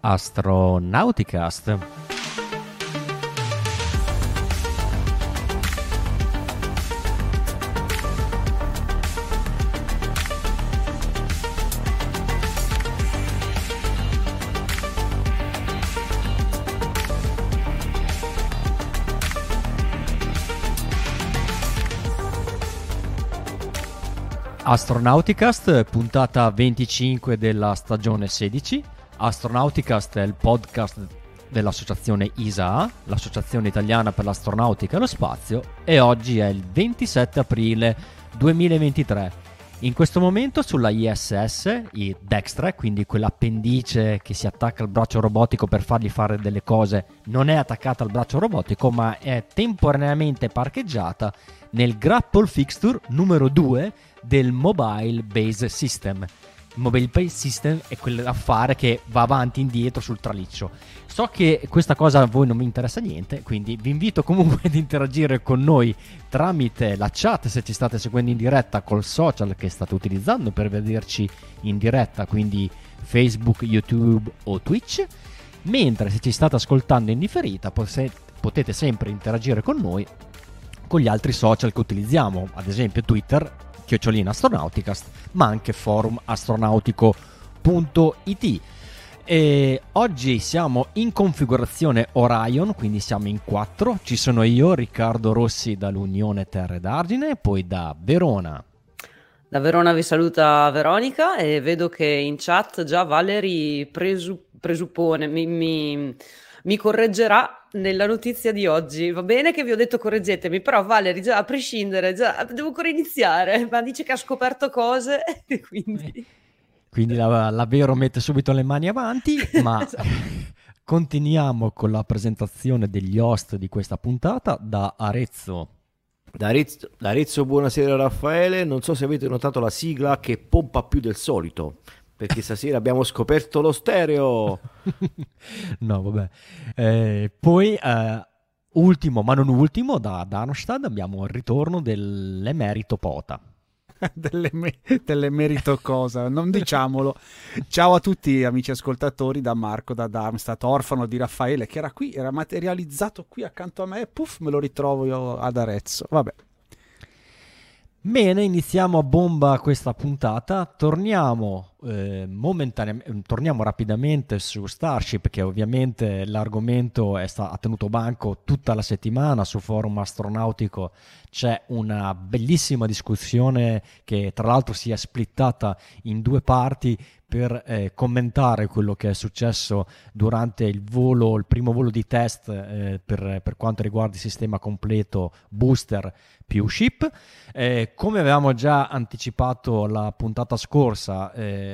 Astronauticast. Astronauticast, puntata 25 della stagione 16. Astronauticast è il podcast dell'associazione ISA, l'Associazione Italiana per l'Astronautica e lo Spazio, e oggi è il 27 aprile 2023. In questo momento sulla ISS, i Dextra, quindi quell'appendice che si attacca al braccio robotico per fargli fare delle cose, non è attaccata al braccio robotico, ma è temporaneamente parcheggiata nel Grapple Fixture numero 2 del Mobile Base System. Il Mobile Base System è quell'affare che va avanti e indietro sul traliccio. So che questa cosa a voi non mi interessa niente, quindi vi invito comunque ad interagire con noi tramite la chat se ci state seguendo in diretta col social che state utilizzando per vederci in diretta, quindi Facebook, YouTube o Twitch. Mentre se ci state ascoltando in differita potete sempre interagire con noi con gli altri social che utilizziamo, ad esempio Twitter, chiocciolina astronauticast, ma anche forum astronautico.it. E oggi siamo in configurazione Orion, quindi siamo in quattro. Ci sono io, Riccardo Rossi dall'Unione Terre d'Argine, poi da Verona. Da Verona vi saluta Veronica e vedo che in chat già Valerie presu- presuppone, mi, mi, mi correggerà nella notizia di oggi. Va bene che vi ho detto correggetemi, però Valerie, già a prescindere, già devo ancora iniziare, ma dice che ha scoperto cose, quindi... Quindi la, la Vero mette subito le mani avanti, ma esatto. continuiamo con la presentazione degli host di questa puntata da Arezzo. Da Arezzo, da Arezzo, buonasera Raffaele, non so se avete notato la sigla che pompa più del solito perché stasera abbiamo scoperto lo stereo. no, vabbè. Eh, poi, eh, ultimo, ma non ultimo, da Darmstadt abbiamo il ritorno dell'emerito Pota. dell'emerito cosa, non diciamolo. Ciao a tutti amici ascoltatori da Marco da Darmstadt, orfano di Raffaele, che era qui, era materializzato qui accanto a me e puff me lo ritrovo io ad Arezzo. Vabbè. Bene, iniziamo a bomba questa puntata. Torniamo, eh, momentaneamente, torniamo rapidamente su Starship, che ovviamente l'argomento sta- ha tenuto banco tutta la settimana su forum astronautico. C'è una bellissima discussione che tra l'altro si è splittata in due parti per eh, commentare quello che è successo durante il volo, il primo volo di test eh, per, per, quanto riguarda il sistema completo booster più ship. Eh, come avevamo già anticipato la puntata scorsa, eh,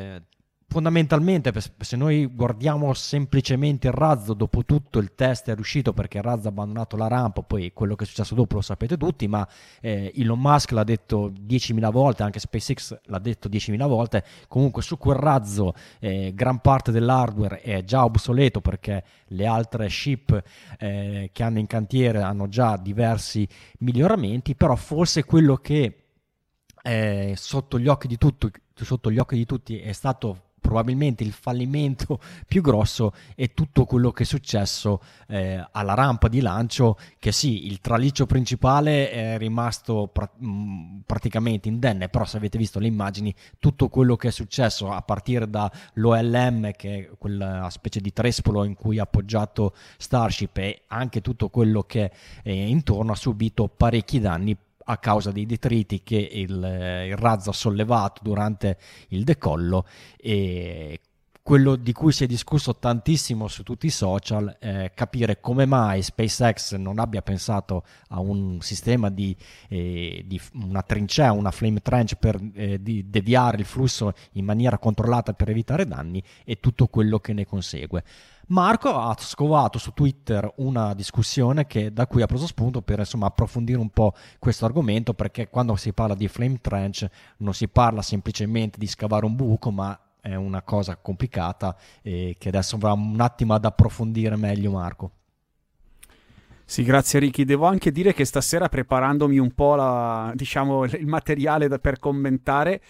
fondamentalmente se noi guardiamo semplicemente il razzo dopo tutto il test è riuscito perché il razzo ha abbandonato la rampa poi quello che è successo dopo lo sapete tutti ma eh, Elon Musk l'ha detto 10.000 volte anche SpaceX l'ha detto 10.000 volte comunque su quel razzo eh, gran parte dell'hardware è già obsoleto perché le altre ship eh, che hanno in cantiere hanno già diversi miglioramenti però forse quello che sotto gli occhi di tutti sotto gli occhi di tutti è stato probabilmente il fallimento più grosso è tutto quello che è successo eh, alla rampa di lancio, che sì, il traliccio principale è rimasto pra- mm, praticamente indenne, però se avete visto le immagini, tutto quello che è successo a partire dall'OLM, che è quella specie di trespolo in cui ha appoggiato Starship, e anche tutto quello che è intorno ha subito parecchi danni a causa dei detriti che il, eh, il razzo ha sollevato durante il decollo e quello di cui si è discusso tantissimo su tutti i social, è capire come mai SpaceX non abbia pensato a un sistema di, eh, di una trincea, una flame trench per eh, deviare il flusso in maniera controllata per evitare danni e tutto quello che ne consegue. Marco ha scovato su Twitter una discussione che, da cui ha preso spunto per insomma, approfondire un po' questo argomento perché quando si parla di flame trench non si parla semplicemente di scavare un buco ma è una cosa complicata e che adesso va un attimo ad approfondire meglio Marco. Sì, grazie Ricky. Devo anche dire che stasera preparandomi un po' la, diciamo, il materiale da, per commentare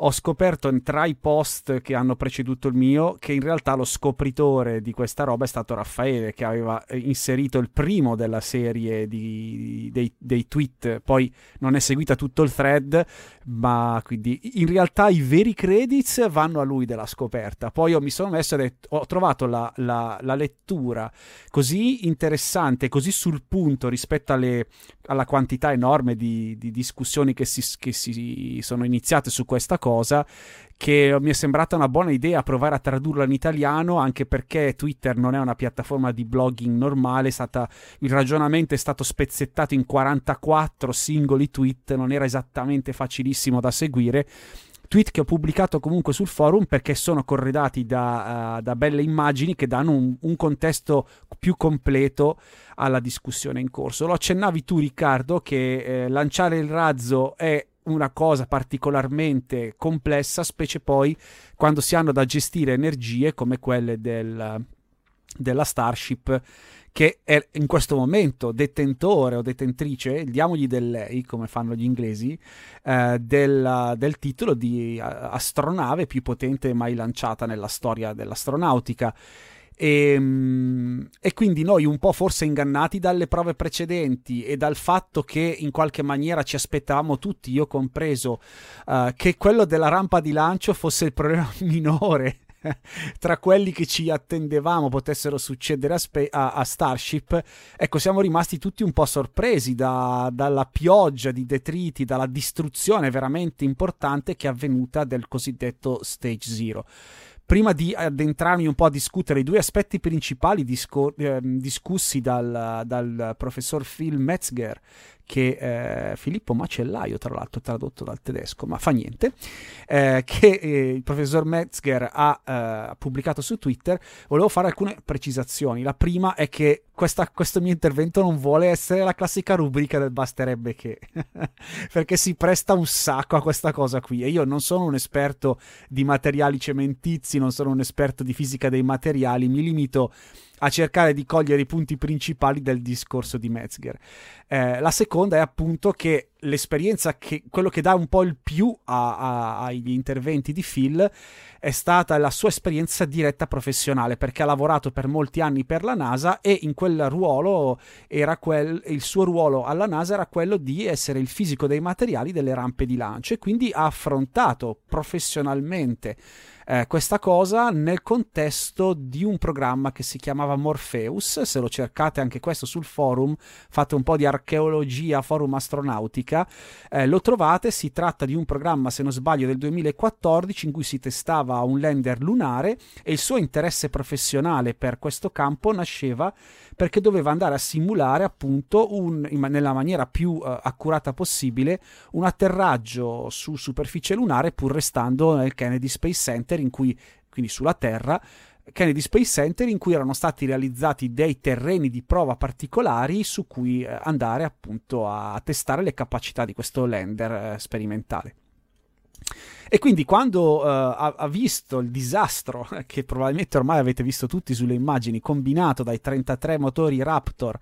ho scoperto tra i post che hanno preceduto il mio che in realtà lo scopritore di questa roba è stato Raffaele che aveva eh, inserito il primo della serie di, dei, dei, tweet, poi non è seguita tutto il thread, ma quindi in realtà i veri credits vanno a lui della scoperta. Poi io mi sono messo e ho trovato la, la, la lettura così interessante, così sul punto rispetto alle, alla quantità enorme di, di discussioni che si, che si sono iniziate su questa cosa cosa che mi è sembrata una buona idea provare a tradurla in italiano anche perché Twitter non è una piattaforma di blogging normale, stata, il ragionamento è stato spezzettato in 44 singoli tweet, non era esattamente facilissimo da seguire tweet che ho pubblicato comunque sul forum perché sono corredati da, uh, da belle immagini che danno un, un, contesto più completo alla discussione in corso. Lo accennavi tu Riccardo che eh, lanciare il razzo è una cosa particolarmente complessa, specie poi quando si hanno da gestire energie come quelle del, della Starship che è in questo momento detentore o detentrice, diamogli del lei, come fanno gli inglesi, eh, del, del, titolo di astronave più potente mai lanciata nella storia dell'astronautica. E, ehm, e, quindi noi un po' forse ingannati dalle prove precedenti e dal fatto che in qualche maniera ci aspettavamo tutti, io compreso, uh, che quello della rampa di lancio fosse il problema minore tra quelli che ci attendevamo potessero succedere a, Spe- a-, a Starship, ecco, siamo rimasti tutti un po' sorpresi da- dalla pioggia di detriti, dalla distruzione veramente importante che è avvenuta del cosiddetto Stage Zero prima di addentrarmi un po' a discutere i due aspetti principali discor- eh, discussi dal, dal, professor Phil Metzger, che eh, Filippo Macellaio, tra l'altro tradotto dal tedesco, ma fa niente, eh, che eh, il professor Metzger ha eh, pubblicato su Twitter, volevo fare alcune precisazioni. La prima è che questa, questo mio intervento non vuole essere la classica rubrica del basterebbe che, perché si presta un sacco a questa cosa qui e io non sono un esperto di materiali cementizi, non sono un esperto di fisica dei materiali, mi limito a cercare di cogliere i punti principali del discorso di Metzger. Eh, la seconda è appunto che l'esperienza, che, quello che dà un po' il più a, a, agli interventi di Phil è stata la sua esperienza diretta professionale perché ha lavorato per molti anni per la NASA e in quel ruolo era quel, il suo ruolo alla NASA era quello di essere il fisico dei materiali delle rampe di lancio e quindi ha affrontato professionalmente eh, questa cosa nel contesto di un programma che si chiamava Morpheus. Se lo cercate anche questo sul forum, fate un po' di archeologia, forum astronautica, eh, lo trovate. Si tratta di un programma, se non sbaglio, del 2014 in cui si testava un lander lunare e il suo interesse professionale per questo campo nasceva perché doveva andare a simulare appunto un, in, nella maniera più uh, accurata possibile un atterraggio su superficie lunare pur restando nel Kennedy Space Center in cui quindi sulla Terra Kennedy Space Center in cui erano stati realizzati dei terreni di prova particolari su cui eh, andare appunto a testare le capacità di questo lander eh, sperimentale. E quindi quando uh, ha, ha, visto il disastro, che probabilmente ormai avete visto tutti sulle immagini, combinato dai 33 motori Raptor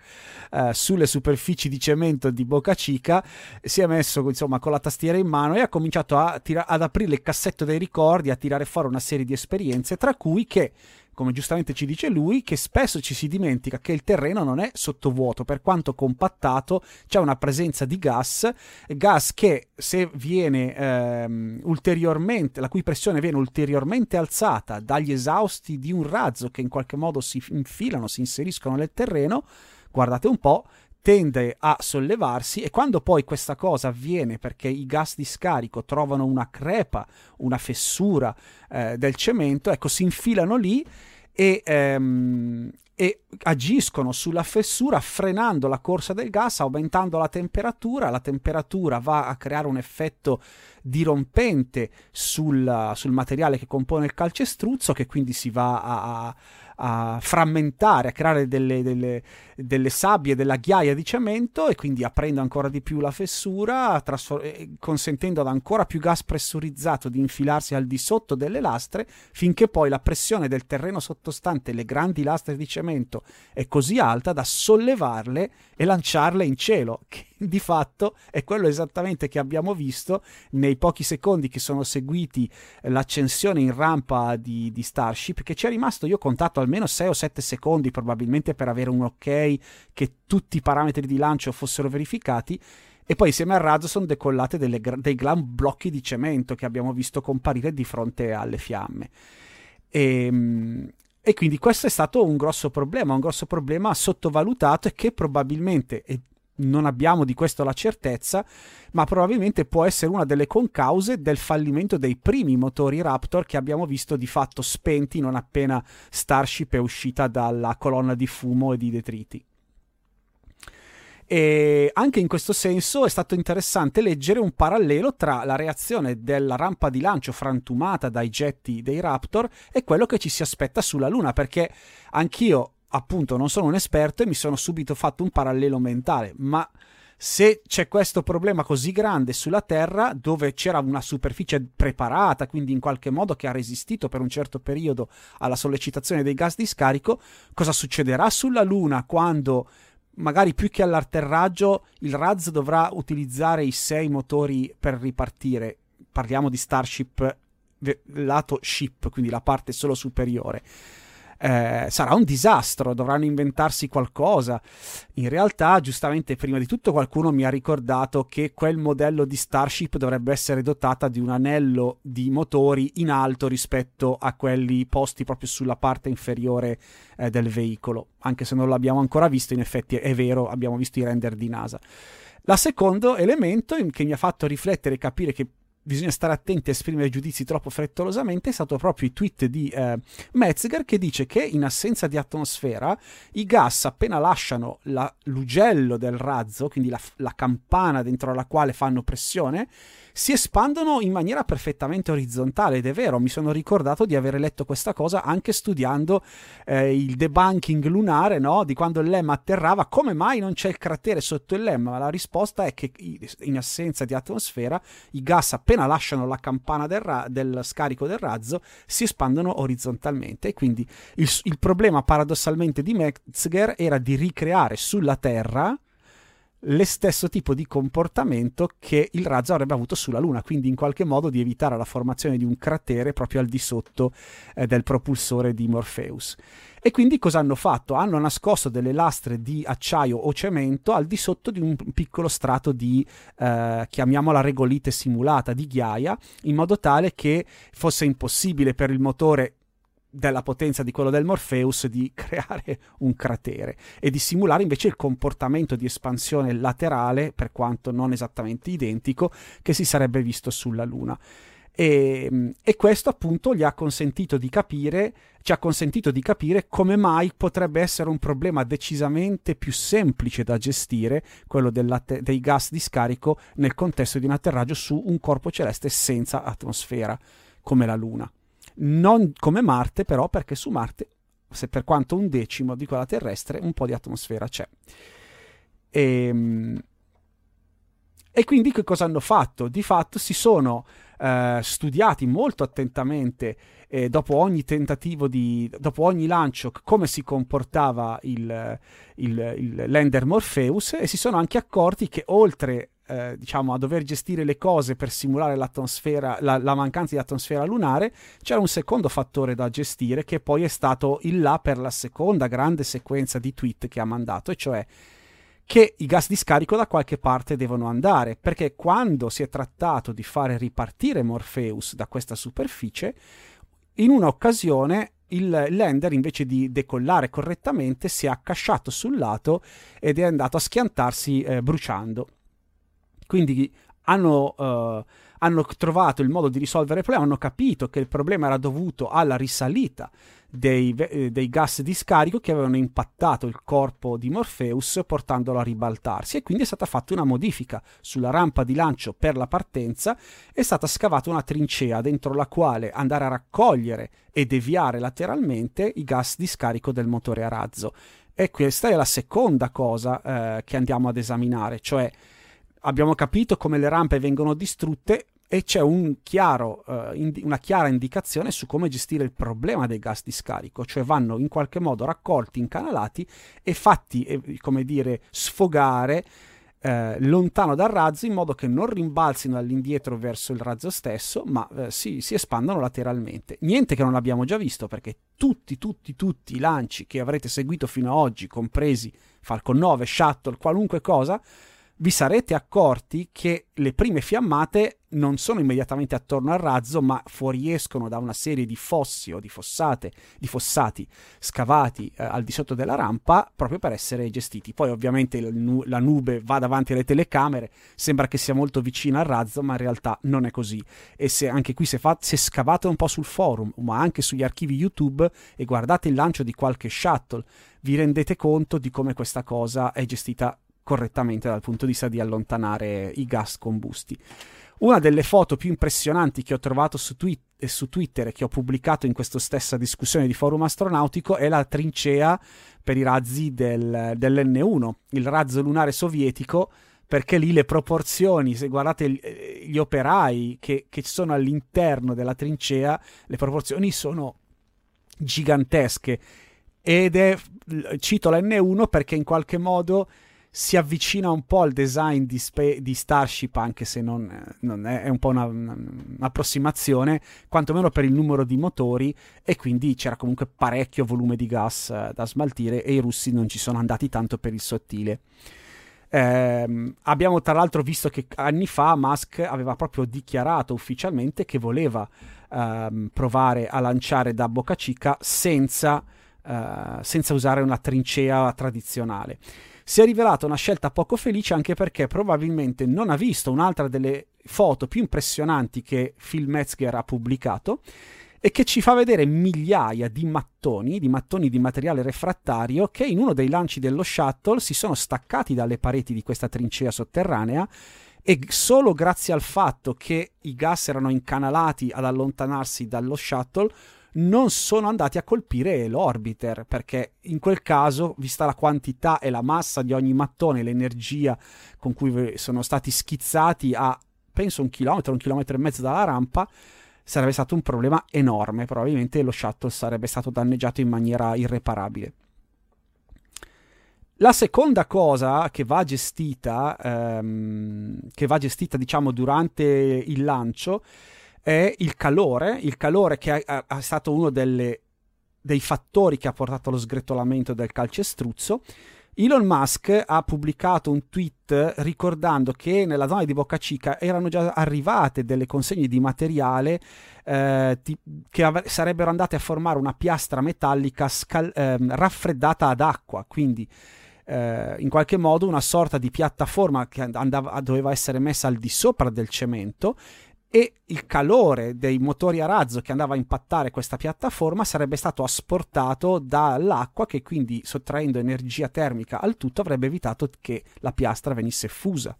uh, sulle superfici di cemento di Boca Chica, si è messo insomma con la tastiera in mano e ha cominciato tira- ad aprire il cassetto dei ricordi, a tirare fuori una serie di esperienze, tra cui che come giustamente ci dice lui, che spesso ci si dimentica che il terreno non è sottovuoto, per quanto compattato c'è una presenza di gas, gas che se viene ehm, ulteriormente, la cui pressione viene ulteriormente alzata dagli esausti di un razzo che in qualche modo si infilano, si inseriscono nel terreno, guardate un po', tende a sollevarsi e quando poi questa cosa avviene perché i gas di scarico trovano una crepa, una fessura eh, del cemento, ecco, si infilano lì e, ehm, e agiscono sulla fessura frenando la corsa del gas, aumentando la temperatura, la temperatura va a creare un effetto dirompente sul, sul materiale che compone il calcestruzzo che quindi si va a, a frammentare, a creare delle, delle, delle, sabbie, della ghiaia di cemento e quindi aprendo ancora di più la fessura, trasfor- consentendo ad ancora più gas pressurizzato di infilarsi al di sotto delle lastre, finché poi la pressione del terreno sottostante le grandi lastre di cemento è così alta da sollevarle e lanciarle in cielo, che di fatto è quello esattamente che abbiamo visto nei pochi secondi che sono seguiti l'ascensione in rampa di, di Starship, che ci è rimasto, io ho contato almeno 6 o 7 secondi probabilmente per avere un ok che tutti i parametri di lancio fossero verificati e poi insieme al razzo sono decollate delle, dei gran blocchi di cemento che abbiamo visto comparire di fronte alle fiamme. E, ehm, e, quindi questo è stato un grosso problema, un grosso problema sottovalutato e che probabilmente, non abbiamo di questo la certezza, ma probabilmente può essere una delle concause del fallimento dei primi motori Raptor che abbiamo visto di fatto spenti non appena Starship è uscita dalla colonna di fumo e di detriti. E anche in questo senso è stato interessante leggere un parallelo tra la reazione della rampa di lancio frantumata dai getti dei Raptor e quello che ci si aspetta sulla Luna, perché anch'io appunto non sono un esperto e mi sono subito fatto un parallelo mentale, ma se c'è questo problema così grande sulla Terra, dove c'era una superficie preparata, quindi in qualche modo che ha resistito per un certo periodo alla sollecitazione dei gas di scarico, cosa succederà sulla Luna quando magari più che all'atterraggio il Raz dovrà utilizzare i sei motori per ripartire? Parliamo di Starship lato ship, quindi la parte solo superiore eh, sarà un disastro, dovranno inventarsi qualcosa. In realtà, giustamente, prima di tutto qualcuno mi ha ricordato che quel modello di Starship dovrebbe essere dotata di un anello di motori in alto rispetto a quelli posti proprio sulla parte inferiore eh, del veicolo. Anche se non l'abbiamo ancora visto, in effetti è vero, abbiamo visto i render di NASA. La secondo elemento che mi ha fatto riflettere e capire che bisogna stare attenti a esprimere giudizi troppo frettolosamente è stato proprio il tweet di eh, Metzger che dice che in assenza di atmosfera i gas appena lasciano la, l'ugello del razzo, quindi la, la campana dentro la quale fanno pressione, si espandono in maniera perfettamente orizzontale ed è vero, mi sono ricordato di aver letto questa cosa anche studiando eh, il debunking lunare, no? di quando il LEM atterrava, come mai non c'è il cratere sotto il LEM? Ma la risposta è che in assenza di atmosfera i gas appena lasciano la campana del, ra- del scarico del razzo si espandono orizzontalmente e quindi il, il problema paradossalmente di Metzger era di ricreare sulla Terra lo stesso tipo di comportamento che il razzo avrebbe avuto sulla Luna, quindi in qualche modo di evitare la formazione di un cratere proprio al di sotto eh, del propulsore di Morpheus. E quindi cosa hanno fatto? Hanno nascosto delle lastre di acciaio o cemento al di sotto di un piccolo strato di, eh, chiamiamola regolite simulata, di ghiaia, in modo tale che fosse impossibile per il motore della potenza di quello del Morpheus di creare un cratere e di simulare invece il comportamento di espansione laterale, per quanto non esattamente identico, che si sarebbe visto sulla Luna. E, e, questo appunto gli ha consentito di capire, ci ha consentito di capire come mai potrebbe essere un problema decisamente più semplice da gestire, quello dei gas di scarico nel contesto di un atterraggio su un corpo celeste senza atmosfera, come la Luna non come Marte però perché su Marte, se per quanto un decimo di quella terrestre, un po' di atmosfera c'è. E, ehm, e quindi che cosa hanno fatto? Di fatto si sono eh, studiati molto attentamente eh, dopo ogni tentativo di, dopo ogni lancio, come si comportava il, il, il lander Morpheus e si sono anche accorti che oltre eh, diciamo, a dover gestire le cose per simulare l'atmosfera, la, la, mancanza di atmosfera lunare, c'era un secondo fattore da gestire che poi è stato il là per la seconda grande sequenza di tweet che ha mandato, e cioè che i gas di scarico da qualche parte devono andare, perché quando si è trattato di fare ripartire Morpheus da questa superficie, in un'occasione il lander invece di decollare correttamente si è accasciato sul lato ed è andato a schiantarsi eh, bruciando. Quindi hanno, uh, hanno, trovato il modo di risolvere il problema, hanno capito che il problema era dovuto alla risalita dei, eh, dei, gas di scarico che avevano impattato il corpo di Morpheus portandolo a ribaltarsi e quindi è stata fatta una modifica sulla rampa di lancio per la partenza, è stata scavata una trincea dentro la quale andare a raccogliere e deviare lateralmente i gas di scarico del motore a razzo. E questa è la seconda cosa eh, che andiamo ad esaminare, cioè abbiamo capito come le rampe vengono distrutte, e c'è un chiaro, uh, indi- una chiara indicazione su come gestire il problema dei gas di scarico, cioè vanno in qualche modo raccolti, incanalati e fatti, eh, come dire, sfogare eh, lontano dal razzo in modo che non rimbalzino all'indietro verso il razzo stesso, ma eh, si, si espandano lateralmente. Niente che non abbiamo già visto, perché tutti, tutti, tutti i lanci che avrete seguito fino ad oggi, compresi Falcon 9, Shuttle, qualunque cosa, vi sarete accorti che le prime fiammate non sono immediatamente attorno al razzo, ma fuoriescono da una serie di fossi o di fossate, di fossati scavati eh, al di sotto della rampa proprio per essere gestiti. Poi ovviamente la nube va davanti alle telecamere, sembra che sia molto vicina al razzo, ma in realtà non è così. E se anche qui se, fa, se scavate un po' sul forum, ma anche sugli archivi YouTube e guardate il lancio di qualche shuttle, vi rendete conto di come questa cosa è gestita correttamente dal punto di vista di allontanare i gas combusti. Una delle foto più impressionanti che ho trovato su, twi- su, Twitter e che ho pubblicato in questa stessa discussione di forum astronautico è la trincea per i razzi del, dell'N1, il razzo lunare sovietico, perché lì le proporzioni, se guardate gli operai che, che sono all'interno della trincea, le proporzioni sono gigantesche. Ed è, cito l'N1 perché in qualche modo si avvicina un po' al design di, Spe- di Starship, anche se non, non è, è, un po' una, una, un'approssimazione, quantomeno per il numero di motori, e quindi c'era comunque parecchio volume di gas eh, da smaltire e i russi non ci sono andati tanto per il sottile. Eh, abbiamo tra l'altro visto che anni fa Musk aveva proprio dichiarato ufficialmente che voleva ehm, provare a lanciare da Boca Chica senza, eh, senza usare una trincea tradizionale si è rivelata una scelta poco felice anche perché probabilmente non ha visto un'altra delle foto più impressionanti che Phil Metzger ha pubblicato e che ci fa vedere migliaia di mattoni, di mattoni di materiale refrattario che in uno dei lanci dello shuttle si sono staccati dalle pareti di questa trincea sotterranea e solo grazie al fatto che i gas erano incanalati ad allontanarsi dallo shuttle non sono andati a colpire l'orbiter perché in quel caso, vista la quantità e la massa di ogni mattone, l'energia con cui sono stati schizzati a penso un chilometro, un chilometro e mezzo dalla rampa, sarebbe stato un problema enorme. Probabilmente lo shuttle sarebbe stato danneggiato in maniera irreparabile. La seconda cosa che va gestita, ehm, che va gestita diciamo durante il lancio, è il calore, il calore che è, stato uno delle, dei fattori che ha portato allo sgretolamento del calcestruzzo. Elon Musk ha pubblicato un tweet ricordando che nella zona di Boca Chica erano già arrivate delle consegne di materiale eh, che av- sarebbero andate a formare una piastra metallica scal- eh, raffreddata ad acqua, quindi eh, in qualche modo una sorta di piattaforma che andava, doveva essere messa al di sopra del cemento e il calore dei motori a razzo che andava a impattare questa piattaforma sarebbe stato asportato dall'acqua che quindi sottraendo energia termica al tutto avrebbe evitato che la piastra venisse fusa.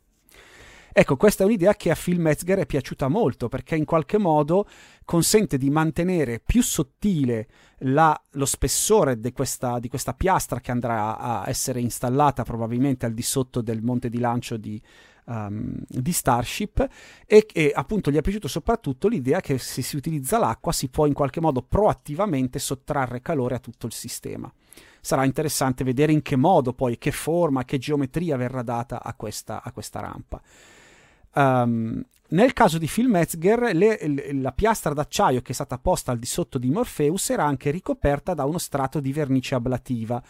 Ecco, questa è un'idea che a Phil Metzger è piaciuta molto perché in qualche modo consente di mantenere più sottile la, lo spessore di questa, di questa, piastra che andrà a essere installata probabilmente al di sotto del monte di lancio di, um, di Starship e, e appunto gli è piaciuto soprattutto l'idea che se si utilizza l'acqua si può in qualche modo proattivamente sottrarre calore a tutto il sistema. Sarà interessante vedere in che modo poi, che forma, che geometria verrà data a questa, a questa rampa. Um, nel caso di Phil Metzger, le, la piastra d'acciaio che è stata posta al di sotto di Morpheus era anche ricoperta da uno strato di vernice ablativa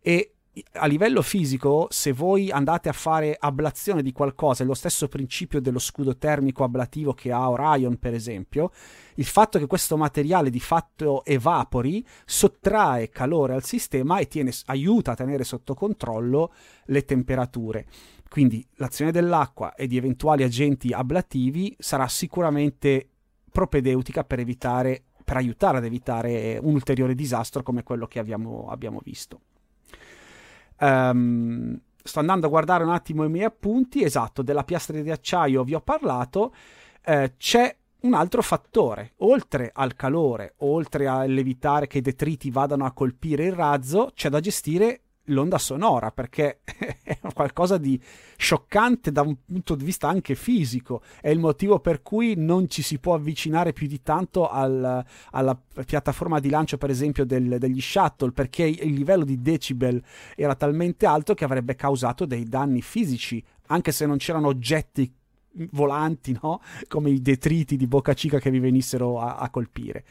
e a livello fisico, se voi andate a fare ablazione di qualcosa, è lo stesso principio dello scudo termico ablativo che ha Orion, per esempio, il fatto che questo materiale di fatto evapori sottrae calore al sistema e tiene, aiuta a tenere sotto controllo le temperature. Quindi l'azione dell'acqua e di eventuali agenti ablativi sarà sicuramente propedeutica per evitare per aiutare ad evitare un ulteriore disastro come quello che abbiamo, abbiamo visto. Um, sto andando a guardare un attimo i miei appunti, esatto, della piastra di acciaio vi ho parlato, eh, c'è un altro fattore, oltre al calore, oltre all'evitare che i detriti vadano a colpire il razzo, c'è da gestire l'onda sonora perché è qualcosa di scioccante da un punto di vista anche fisico è il motivo per cui non ci si può avvicinare più di tanto al, alla piattaforma di lancio per esempio del, degli shuttle perché il livello di decibel era talmente alto che avrebbe causato dei danni fisici anche se non c'erano oggetti volanti no? come i detriti di Boca Chica che vi venissero a, a colpire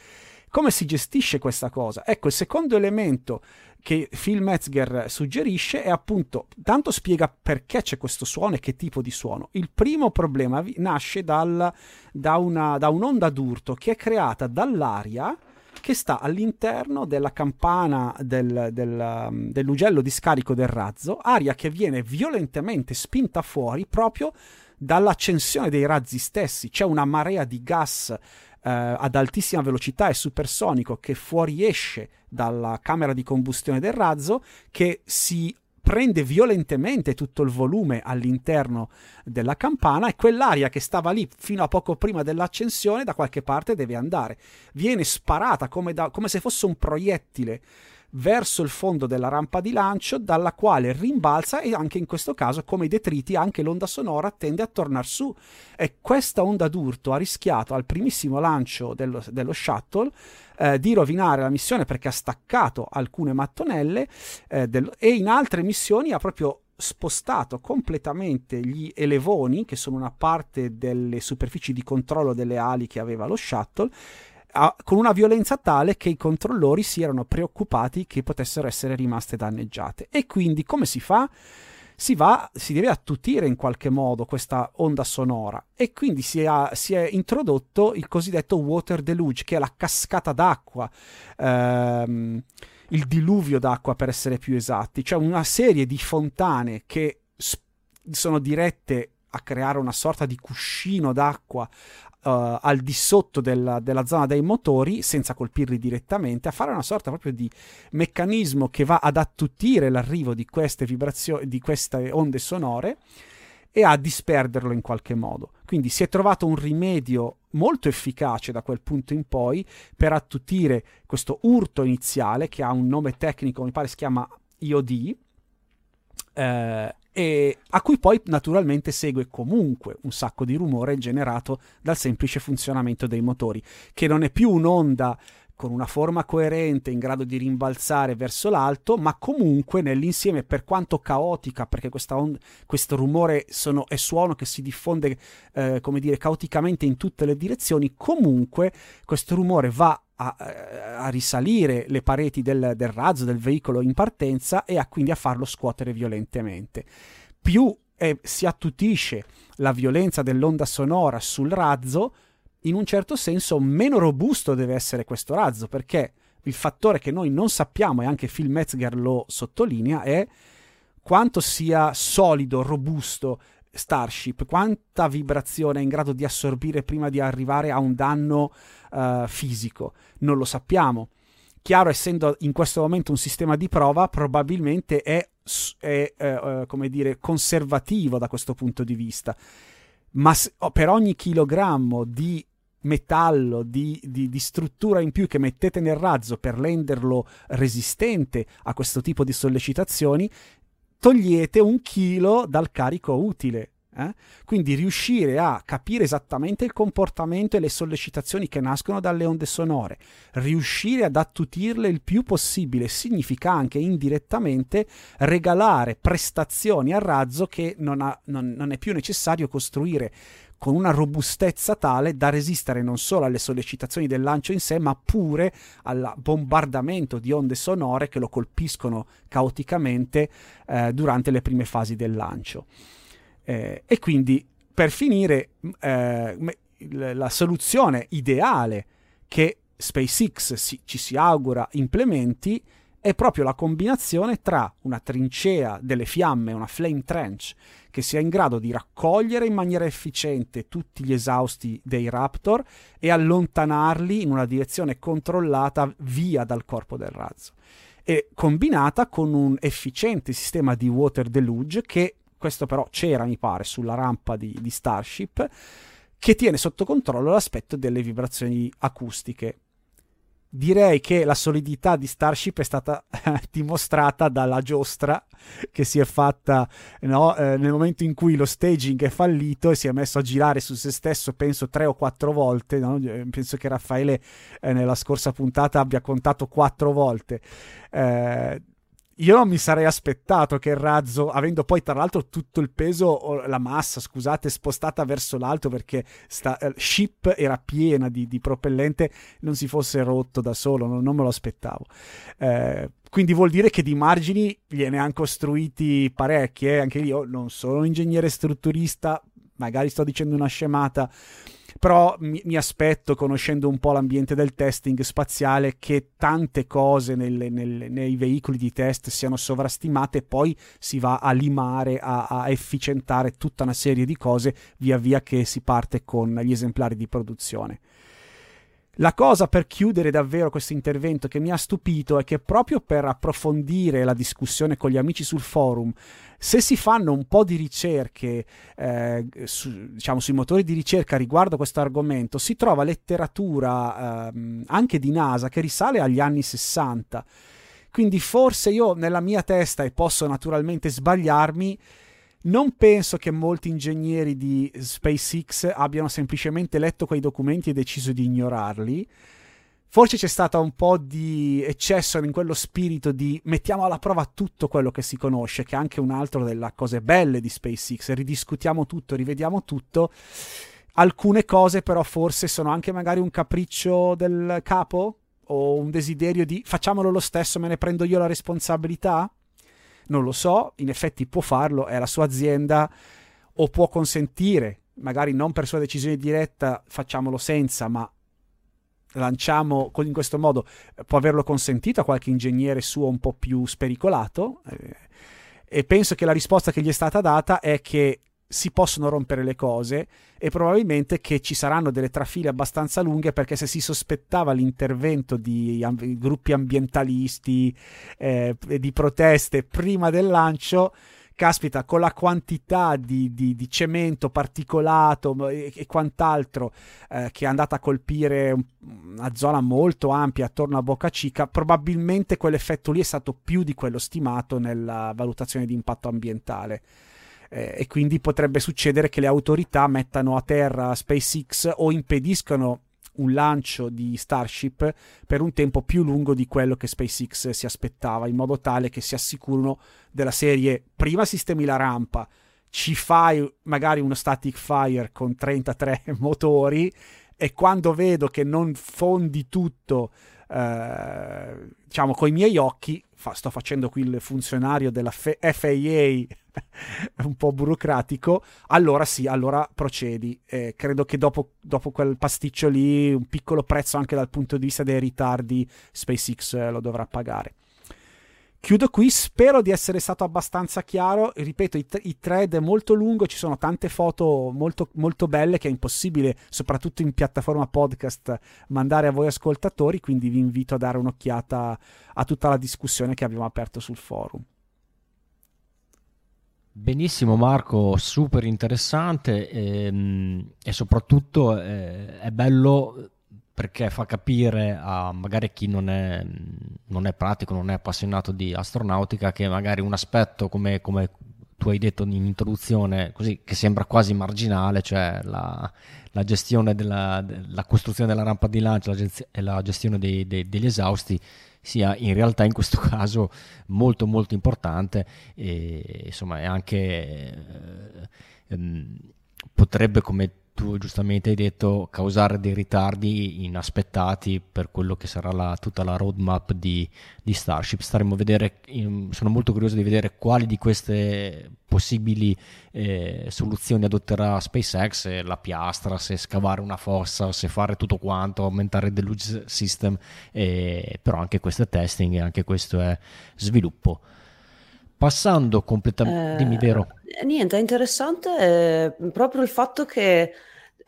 come si gestisce questa cosa? Ecco, il secondo elemento che Phil Metzger suggerisce è appunto, tanto spiega perché c'è questo suono e che tipo di suono. Il primo problema nasce dal, da, una, da un'onda d'urto che è creata dall'aria che sta all'interno della campana del, del, um, dell'ugello di scarico del razzo, aria che viene violentemente spinta fuori proprio dall'accensione dei razzi stessi. C'è una marea di gas ad altissima velocità e supersonico che fuoriesce dalla camera di combustione del razzo che si prende violentemente tutto il volume all'interno della campana e quell'aria che stava lì fino a poco prima dell'accensione da qualche parte deve andare. Viene sparata come, da, come se fosse un proiettile verso il fondo della rampa di lancio dalla quale rimbalza e anche in questo caso come i detriti anche l'onda sonora tende a tornare su. E questa onda d'urto ha rischiato al primissimo lancio dello, dello shuttle eh, di rovinare la missione perché ha staccato alcune mattonelle eh, del, e in altre missioni ha proprio spostato completamente gli elevoni, che sono una parte delle superfici di controllo delle ali che aveva lo shuttle, a, con una violenza tale che i controllori si erano preoccupati che potessero essere rimaste danneggiate. E quindi come si fa? Si, va, si deve attutire in qualche modo questa onda sonora e quindi si, ha, si è introdotto il cosiddetto water deluge, che è la cascata d'acqua, ehm, il diluvio d'acqua per essere più esatti, cioè una serie di fontane che sp- sono dirette a creare una sorta di cuscino d'acqua uh, al di sotto della, della, zona dei motori senza colpirli direttamente, a fare una sorta proprio di meccanismo che va ad attutire l'arrivo di queste vibrazioni, di queste onde sonore e a disperderlo in qualche modo. Quindi si è trovato un rimedio molto efficace da quel punto in poi per attutire questo urto iniziale che ha un nome tecnico, mi pare si chiama IOD, eh, e a cui poi naturalmente segue comunque un sacco di rumore generato dal semplice funzionamento dei motori, che non è più un'onda con una forma coerente in grado di rimbalzare verso l'alto, ma comunque nell'insieme, per quanto caotica, perché onda, questo rumore sono, è suono che si diffonde, eh, come dire, caoticamente in tutte le direzioni, comunque questo rumore va a, a, risalire le pareti del, del, razzo, del veicolo in partenza e a quindi a farlo scuotere violentemente. Più eh, si attutisce la violenza dell'onda sonora sul razzo, in un certo senso meno robusto deve essere questo razzo, perché il fattore che noi non sappiamo, e anche Phil Metzger lo sottolinea, è quanto sia solido, robusto Starship, quanta vibrazione è in grado di assorbire prima di arrivare a un danno uh, fisico. Non lo sappiamo. Chiaro, essendo in questo momento un sistema di prova, probabilmente è, è uh, come dire, conservativo da questo punto di vista. Ma se, oh, per ogni chilogrammo di metallo, di, di, di, struttura in più che mettete nel razzo per renderlo resistente a questo tipo di sollecitazioni, togliete un chilo dal carico utile. Eh? Quindi riuscire a capire esattamente il comportamento e le sollecitazioni che nascono dalle onde sonore, riuscire ad attutirle il più possibile, significa anche indirettamente regalare prestazioni al razzo che non, ha, non, non è più necessario costruire con una robustezza tale da resistere non solo alle sollecitazioni del lancio in sé, ma pure al bombardamento di onde sonore che lo colpiscono caoticamente eh, durante le prime fasi del lancio. Eh, e quindi, per finire, eh, la soluzione ideale che SpaceX si, ci si augura implementi è proprio la combinazione tra una trincea delle fiamme, una flame trench, che sia in grado di raccogliere in maniera efficiente tutti gli esausti dei Raptor e allontanarli in una direzione controllata via dal corpo del razzo. E combinata con un efficiente sistema di water deluge che, questo però c'era mi pare sulla rampa di, di Starship, che tiene sotto controllo l'aspetto delle vibrazioni acustiche direi che la solidità di Starship è stata dimostrata dalla giostra che si è fatta no, eh, nel momento in cui lo staging è fallito e si è messo a girare su se stesso penso tre o quattro volte no? Eh, penso che Raffaele eh, nella scorsa puntata abbia contato quattro volte eh, io non mi sarei aspettato che il razzo, avendo poi tra l'altro tutto il peso, la massa, scusate, spostata verso l'alto perché sta, eh, ship era piena di, di, propellente, non si fosse rotto da solo, non, non me lo aspettavo. Eh, quindi vuol dire che di margini gliene hanno costruiti parecchi, eh? anche io non sono un ingegnere strutturista, magari sto dicendo una scemata, però mi, mi, aspetto, conoscendo un po' l'ambiente del testing spaziale, che tante cose nelle, nelle, nei veicoli di test siano sovrastimate e poi si va a limare, a, a efficientare tutta una serie di cose via via che si parte con gli esemplari di produzione. La cosa per chiudere davvero questo intervento che mi ha stupito è che proprio per approfondire la discussione con gli amici sul forum, se si fanno un po' di ricerche eh, su, diciamo, sui motori di ricerca riguardo questo argomento, si trova letteratura eh, anche di NASA che risale agli anni 60. Quindi forse io nella mia testa, e posso naturalmente sbagliarmi, non penso che molti ingegneri di SpaceX abbiano semplicemente letto quei documenti e deciso di ignorarli. Forse c'è stato un po' di eccesso in quello spirito di mettiamo alla prova tutto quello che si conosce, che è anche un altro delle cose belle di SpaceX, ridiscutiamo tutto, rivediamo tutto. Alcune cose però forse sono anche magari un capriccio del capo o un desiderio di facciamolo lo stesso, me ne prendo io la responsabilità non lo so, in effetti può farlo, è la sua azienda o può consentire, magari non per sua decisione diretta, facciamolo senza, ma lanciamo in questo modo, può averlo consentito a qualche ingegnere suo un po' più spericolato. Eh, e penso che la risposta che gli è stata data è che si possono rompere le cose e probabilmente che ci saranno delle trafile abbastanza lunghe perché se si sospettava l'intervento di gruppi ambientalisti eh, di proteste prima del lancio caspita, con la quantità di, di, di cemento particolato e, e quant'altro eh, che è andata a colpire una zona molto ampia attorno a Boca Chica, probabilmente quell'effetto lì è stato più di quello stimato nella valutazione di impatto ambientale. Eh, e quindi potrebbe succedere che le autorità mettano a terra SpaceX o impediscano un lancio di Starship per un tempo più lungo di quello che SpaceX si aspettava, in modo tale che si assicurino della serie prima sistemi la rampa, ci fai magari uno static fire con 33 motori e quando vedo che non fondi tutto eh, diciamo con i miei occhi fa, sto facendo qui il funzionario della F- FAA un po' burocratico, allora sì, allora procedi. Eh, credo che dopo, dopo, quel pasticcio lì, un piccolo prezzo anche dal punto di vista dei ritardi, SpaceX eh, lo dovrà pagare. Chiudo qui, spero di essere stato abbastanza chiaro. Ripeto, i, t- i thread è molto lungo, ci sono tante foto molto, molto belle che è impossibile, soprattutto in piattaforma podcast, mandare a voi ascoltatori, quindi vi invito a dare un'occhiata a tutta la discussione che abbiamo aperto sul forum. Benissimo Marco, super interessante e, ehm, e soprattutto eh, è bello perché fa capire a magari chi non è, non è, pratico, non è appassionato di astronautica, che magari un aspetto come, come tu hai detto in introduzione, così, che sembra quasi marginale, cioè la, la gestione della la costruzione della rampa di lancio e la gestione dei, dei, degli esausti, sia in realtà in questo caso molto molto importante e insomma è anche eh, ehm, potrebbe come tu giustamente hai detto, causare dei ritardi inaspettati per quello che sarà la, tutta la roadmap di, di Starship. Staremo a vedere, sono molto curioso di vedere quali di queste possibili eh, soluzioni adotterà SpaceX, se la piastra, se scavare una fossa, se fare tutto quanto, aumentare il deluge system, eh, però anche questo è testing e anche questo è sviluppo. Passando completamente... Eh, Dimmi vero. Niente, è interessante eh, proprio il fatto che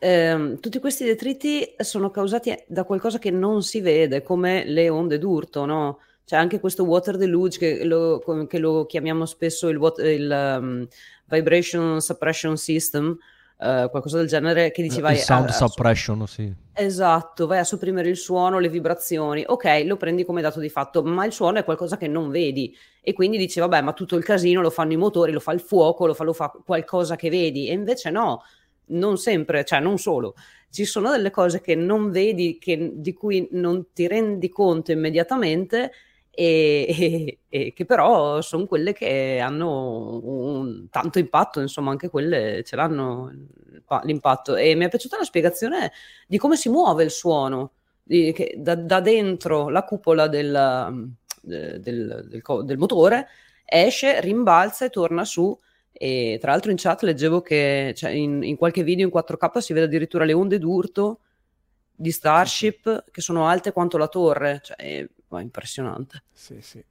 eh, tutti questi detriti sono causati da qualcosa che non si vede, come le onde d'urto, no? C'è anche questo water deluge che lo, che lo chiamiamo spesso il, il um, vibration suppression system, uh, qualcosa del genere, che dici vai il sound a, suppression, sì. Esatto, vai a sopprimere il suono, le vibrazioni, ok, lo prendi come dato di fatto, ma il suono è qualcosa che non vedi e quindi dici vabbè, ma tutto il casino lo fanno i motori, lo fa il fuoco, lo fa, lo fa qualcosa che vedi e invece no, non sempre, cioè non solo. Ci sono delle cose che non vedi, che, di cui non ti rendi conto immediatamente e, e, e che però sono quelle che hanno un, tanto impatto, insomma anche quelle ce l'hanno l'impatto e mi è piaciuta la spiegazione di come si muove il suono di, che, da, da, dentro la cupola del, del, del, del, motore esce, rimbalza e torna su e tra l'altro in chat leggevo che cioè, in, in qualche video in 4K si vede addirittura le onde d'urto di Starship che sono alte quanto la torre, cioè ma impressionante. Sì, sì.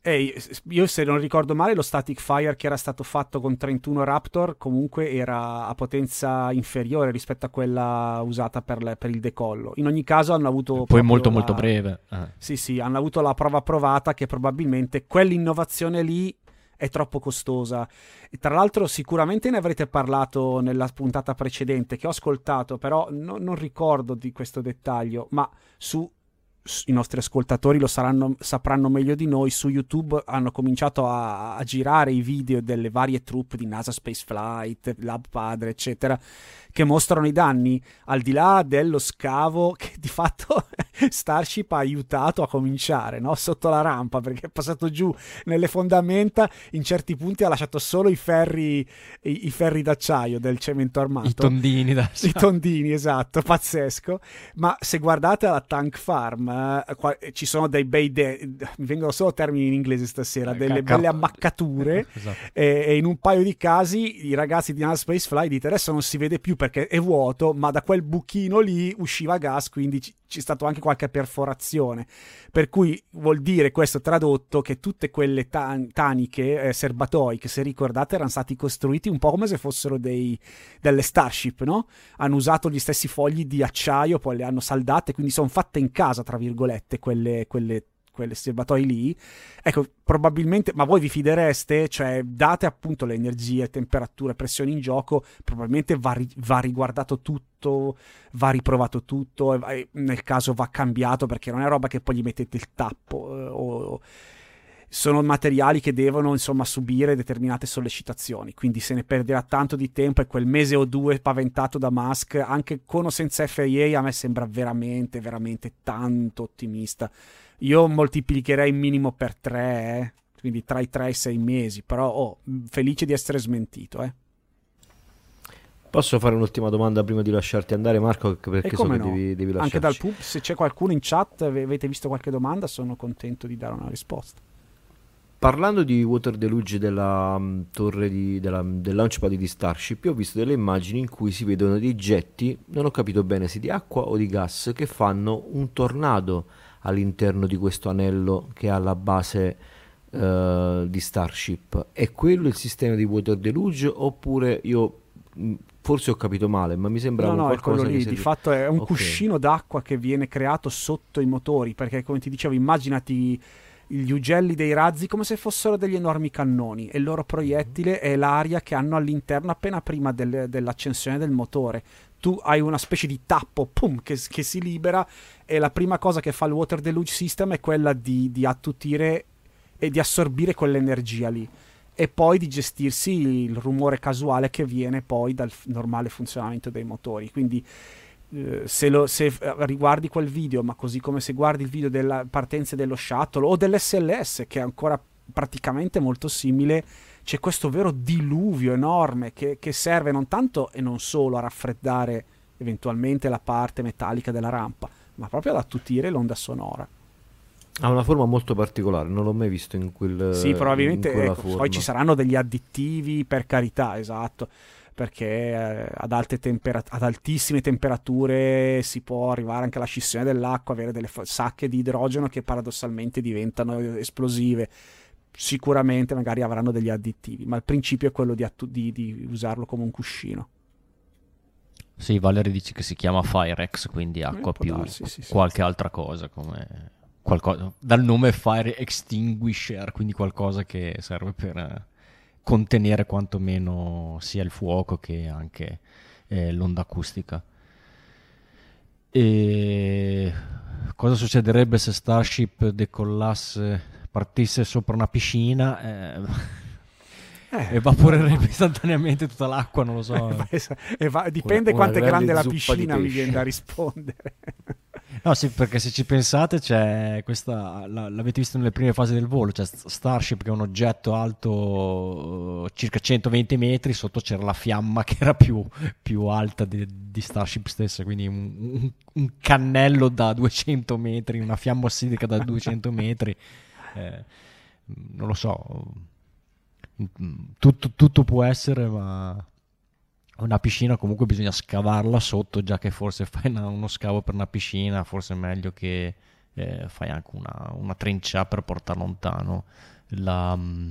E io se non ricordo male lo static fire che era stato fatto con 31 Raptor comunque era a potenza inferiore rispetto a quella usata per, le, per il decollo. In ogni caso hanno avuto... Poi molto la... molto breve. Eh. Sì, sì, hanno avuto la prova provata che probabilmente quell'innovazione lì è troppo costosa. E tra l'altro sicuramente ne avrete parlato nella puntata precedente che ho ascoltato, però no, non ricordo di questo dettaglio, ma su i nostri ascoltatori lo saranno, sapranno meglio di noi, su YouTube hanno cominciato a, a, girare i video delle varie troupe di NASA Spaceflight, Lab Padre, eccetera, che mostrano i danni, al di là dello scavo che di fatto Starship ha aiutato a cominciare, no? sotto la rampa, perché è passato giù nelle fondamenta, in certi punti ha lasciato solo i ferri, i, i ferri d'acciaio del cemento armato. I tondini d'acciaio. I tondini, esatto, pazzesco. Ma se guardate la Tank Farm, eh, qua, ci sono dei bei... De- mi vengono solo termini in inglese stasera, delle belle ammaccature, esatto. e, e, in un paio di casi i ragazzi di NASA Spacefly dite adesso non si vede più perché è vuoto, ma da quel buchino lì usciva gas, quindi c'è stato anche qualche perforazione. Per cui vuol dire questo tradotto che tutte quelle tan- taniche, eh, serbatoi, che se ricordate erano stati costruiti un po' come se fossero dei, delle Starship, no? Hanno usato gli stessi fogli di acciaio, poi le hanno saldate, quindi sono fatte in casa, tra virgolette, quelle, quelle quelle serbatoi lì, ecco, probabilmente, ma voi vi fidereste? Cioè, date appunto le energie, temperature, pressioni in gioco, probabilmente va, ri- va riguardato tutto, va riprovato tutto, e, nel caso va cambiato perché non è roba che poi gli mettete il tappo eh, o sono materiali che devono insomma subire determinate sollecitazioni quindi se ne perderà tanto di tempo e quel mese o due paventato da Musk anche con o senza FIA a me sembra veramente veramente tanto ottimista io moltiplicherei minimo per tre, eh? quindi tra i tre e i sei mesi, però oh, felice di essere smentito. Eh? Posso fare un'ultima domanda prima di lasciarti andare, Marco? Perché so no. devi, devi lasciarci. Anche dal pub, se c'è qualcuno in chat, avete visto qualche domanda, sono contento di dare una risposta. Parlando di water deluge della um, torre di, della, del launchpad di Starship, io ho visto delle immagini in cui si vedono dei getti, non ho capito bene se di acqua o di gas, che fanno un tornado all'interno di questo anello che ha la base uh, di Starship. È quello il sistema di water deluge oppure io forse ho capito male, ma mi sembra no, no, qualcosa lì, di fatto è un okay. cuscino d'acqua che viene creato sotto i motori, perché come ti dicevo, immaginati gli ugelli dei razzi come se fossero degli enormi cannoni e il loro proiettile è l'aria che hanno all'interno appena prima del, dell'accensione del motore tu hai una specie di tappo pum, che, che, si libera e la prima cosa che fa il Water Deluge System è quella di, di attutire e di assorbire quell'energia lì e poi di gestirsi il rumore casuale che viene poi dal normale funzionamento dei motori. Quindi se, lo, se, riguardi quel video, ma così come se guardi il video della partenza dello shuttle o dell'SLS, che è ancora praticamente molto simile, c'è questo vero diluvio enorme che, che serve non tanto e non solo a raffreddare eventualmente la parte metallica della rampa, ma proprio ad attutire l'onda sonora. Ha una forma molto particolare, non l'ho mai visto in quel Sì, probabilmente ecco, poi ci saranno degli additivi per carità, esatto, perché eh, ad, tempera- ad, altissime temperature si può arrivare anche alla scissione dell'acqua, avere delle f- sacche di idrogeno che paradossalmente diventano esplosive. Sicuramente magari avranno degli additivi, ma il principio è quello di, attu- di, di usarlo come un cuscino. Sì, Valerie dice che si chiama Firex, quindi acqua più darsi, sì, qualche sì, altra cosa come qualcosa, dal nome Fire Extinguisher, quindi qualcosa che serve per eh, contenere quantomeno sia il fuoco che anche eh, l'onda acustica. E cosa succederebbe se Starship decollasse, partisse sopra una piscina? Eh, eh, evaporerebbe istantaneamente tutta l'acqua, non lo so. Eh, va, dipende una, quanto è grande la piscina, mi viene da rispondere. No, sì, perché se ci pensate, c'è questa, l'avete visto nelle prime fasi del volo, c'è Starship che è un oggetto alto uh, circa 120 metri, sotto c'era la fiamma che era più, più alta di, di, Starship stessa, quindi un, un, un, cannello da 200 metri, una fiamma ossidica da 200 metri, eh, non lo so, tutto, tutto può essere, ma una piscina comunque bisogna scavarla sotto, già che forse fai una, uno scavo per una piscina, forse è meglio che eh, fai anche una, una, trincea per portare lontano la, mm,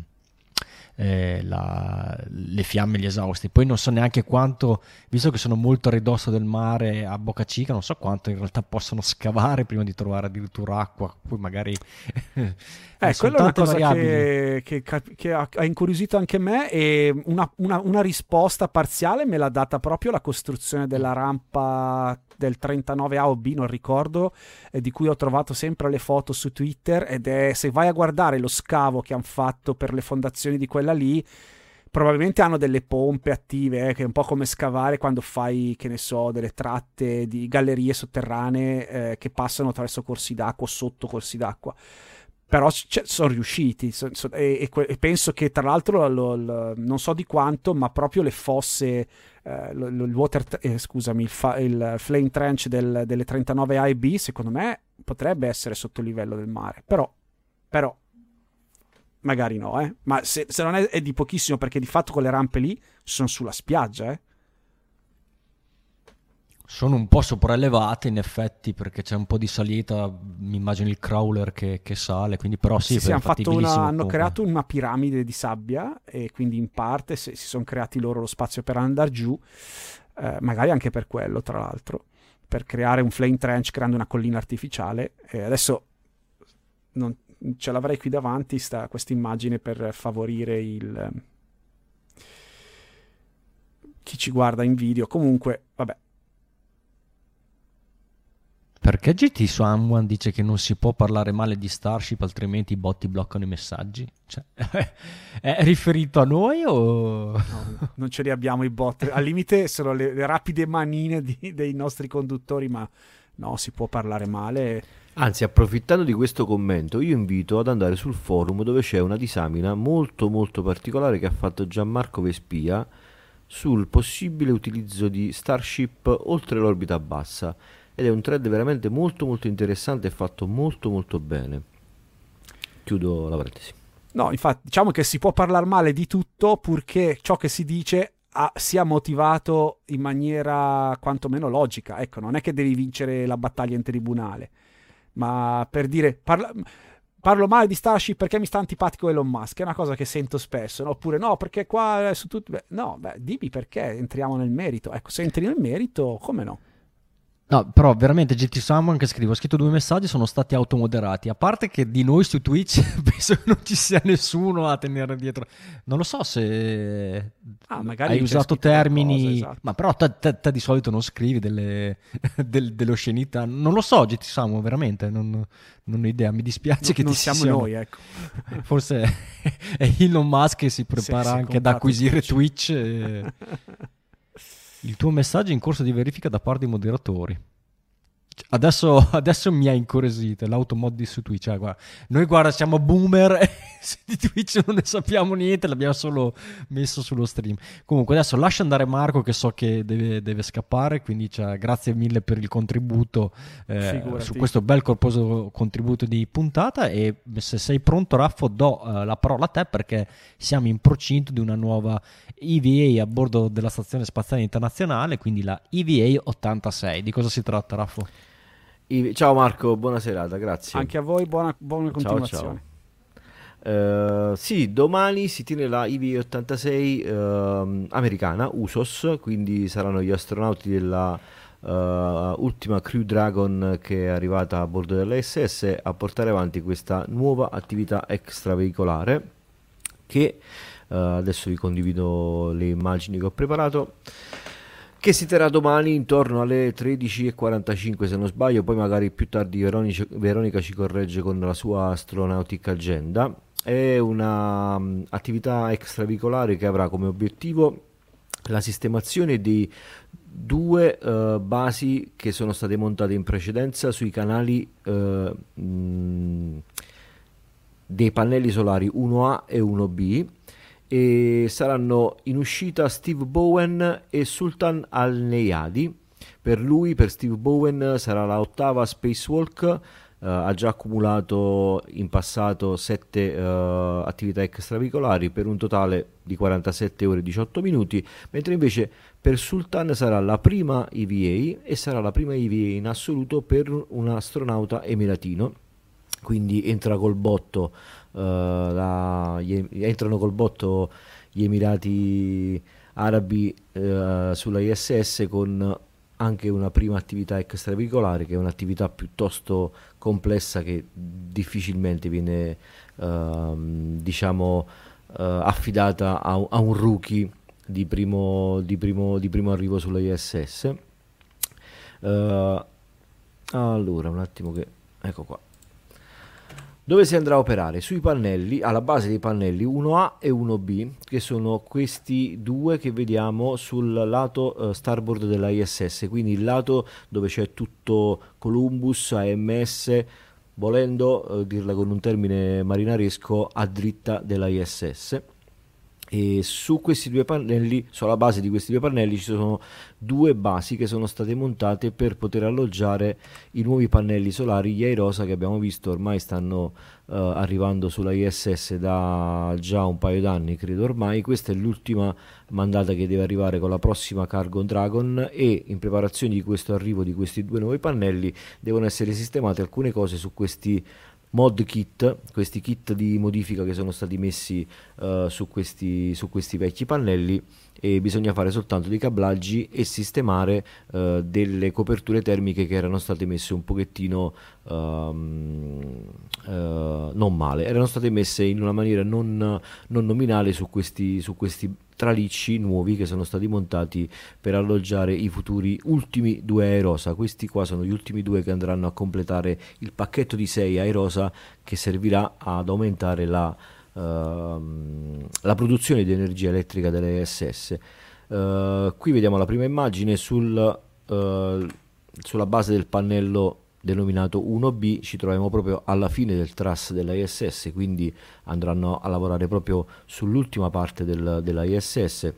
eh, la, le fiamme e gli esausti. Poi non so neanche quanto, visto che sono molto a ridosso del mare a Boca Chica, non so quanto in realtà possono scavare prima di trovare addirittura acqua, poi magari... eh, quella è una cosa che, che, che, ha, ha incuriosito anche me e una, una, una risposta parziale me l'ha data proprio la costruzione della rampa del 39A o B, non ricordo, eh, di cui ho trovato sempre le foto su Twitter ed è se vai a guardare lo scavo che hanno fatto per le fondazioni di quella lì, probabilmente hanno delle pompe attive, eh, che è un po' come scavare quando fai, che ne so, delle tratte di gallerie sotterranee eh, che passano attraverso corsi d'acqua o sotto corsi d'acqua. Però c- sono riusciti so, so, e, e, e, penso che tra l'altro lo, lo, non so di quanto ma proprio le fosse eh, lo, il water eh, scusami il, fa, il, flame trench del, delle 39 A e B secondo me potrebbe essere sotto il livello del mare. Però, però magari no eh. ma se, se non è, è, di pochissimo perché di fatto con le rampe lì sono sulla spiaggia eh sono un po' sopraelevate in effetti perché c'è un po' di salita, mi immagino il crawler che, che sale, quindi però sì, sì, sì hanno, una, hanno creato una piramide di sabbia e quindi in parte se, si sono creati loro lo spazio per andare giù, eh, magari anche per quello tra l'altro, per creare un flame trench creando una collina artificiale. E adesso non, ce l'avrei qui davanti questa immagine per favorire il... chi ci guarda in video. Comunque, vabbè, perché GT Someone dice che non si può parlare male di Starship altrimenti i botti bloccano i messaggi? Cioè, è riferito a noi o... No, non ce li abbiamo i bot. Al limite sono le, le rapide manine di, dei nostri conduttori, ma no, si può parlare male. Anzi, approfittando di questo commento, io invito ad andare sul forum dove c'è una disamina molto molto particolare che ha fatto Gianmarco Vespia sul possibile utilizzo di Starship oltre l'orbita bassa ed è un thread veramente molto molto interessante e fatto molto molto bene. Chiudo la parentesi. No, infatti, diciamo che si può parlare male di tutto purché ciò che si dice ha, sia motivato in maniera quantomeno logica. Ecco, non è che devi vincere la battaglia in tribunale, ma per dire parla, parlo male di Starship perché mi sta antipatico Elon Musk, è una cosa che sento spesso, no? oppure no, perché qua su tutto... no, beh, dimmi perché, entriamo nel merito. Ecco, se entri nel merito, come no? No, però veramente GT Someone che scrivo, ho scritto due messaggi, sono stati automoderati. A parte che di noi su Twitch penso che non ci sia nessuno a tenere dietro. Non lo so se ah, hai usato termini, cosa, esatto. ma però te, te, te, di solito non scrivi delle, del, delle oscenità. Non lo so, GT Someone, veramente, non, non ho idea. Mi dispiace no, che non ti siamo siano... noi, ecco. Forse è Elon Musk che si prepara sì, anche ad acquisire Twitch. Twitch e... Il tuo messaggio è in corso di verifica da parte dei moderatori. Adesso, adesso, mi ha incuriosito l'automod di su Twitch. Cioè, guarda, noi guarda, siamo boomer di Twitch non ne sappiamo niente, l'abbiamo solo messo sullo stream. Comunque, adesso lascio andare Marco, che so che deve, deve scappare. Quindi, cioè, grazie mille per il contributo eh, su questo bel corposo contributo di puntata. E se sei pronto, Raffo, do uh, la parola a te perché siamo in procinto di una nuova EVA a bordo della Stazione Spaziale Internazionale, quindi la EVA 86. Di cosa si tratta, Raffo? Ciao Marco, buona serata, grazie. Anche a voi, buona, buona continuazione. Ciao, ciao. Uh, sì, domani si tiene la IV-86 uh, americana, USOS, quindi saranno gli astronauti della uh, ultima Crew Dragon che è arrivata a bordo dell'ISS a portare avanti questa nuova attività extraveicolare che eh, adesso vi condivido le immagini che ho preparato che si terrà domani intorno alle 13.45 se non sbaglio, poi magari più tardi Veronica, Veronica ci corregge con la sua Astronautic Agenda. È un'attività um, extravicolare che avrà come obiettivo la sistemazione di due uh, basi che sono state montate in precedenza sui canali uh, mh, dei pannelli solari 1A e 1B e saranno in uscita Steve Bowen e Sultan Al-Neyadi. Per lui, per Steve Bowen, sarà la ottava spacewalk. Uh, ha già accumulato in passato 7 uh, eh, attività extravicolari per un totale di 47 ore e 18 minuti, mentre invece per Sultan sarà la prima EVA e sarà la prima EVA in assoluto per un astronauta emiratino. Quindi entra col botto la, gli, entrano col botto gli Emirati Arabi uh, sulla ISS con anche una prima attività extravehicolare che è un'attività piuttosto complessa che difficilmente viene uh, diciamo uh, affidata a, a, un rookie di primo, di primo, di primo arrivo sulla ISS uh, allora un attimo che ecco qua dove si andrà a operare? Sui pannelli, alla base dei pannelli 1A e 1B, che sono questi due che vediamo sul lato uh, starboard della ISS, quindi il lato dove c'è tutto Columbus, AMS, volendo uh, dirla con un termine marinaresco, a dritta della ISS e su questi due pannelli, sulla base di questi due pannelli ci sono due basi che sono state montate per poter alloggiare i nuovi pannelli solari, gli Airosa che abbiamo visto ormai stanno uh, arrivando sulla ISS da già un paio d'anni, credo ormai. Questa è l'ultima mandata che deve arrivare con la prossima Cargo Dragon e in preparazione di questo arrivo di questi due nuovi pannelli devono essere sistemate alcune cose su questi mod kit, questi kit di modifica che sono stati messi uh, su, questi, su, questi, vecchi pannelli e bisogna fare soltanto dei cablaggi e sistemare uh, delle coperture termiche che erano state messe un pochettino uh, non male, erano state messe in una maniera non, non nominale su questi, su questi tralicci nuovi che sono stati montati per alloggiare i futuri ultimi due Aerosa. Questi qua sono gli ultimi due che andranno a completare il pacchetto di 6 Aerosa che servirà ad aumentare la, uh, la produzione di energia elettrica delle SS. Uh, eh, qui vediamo la prima immagine sul, uh, sulla base del pannello denominato 1B ci troviamo proprio alla fine del truss della ISS quindi andranno a lavorare proprio sull'ultima parte del, della ISS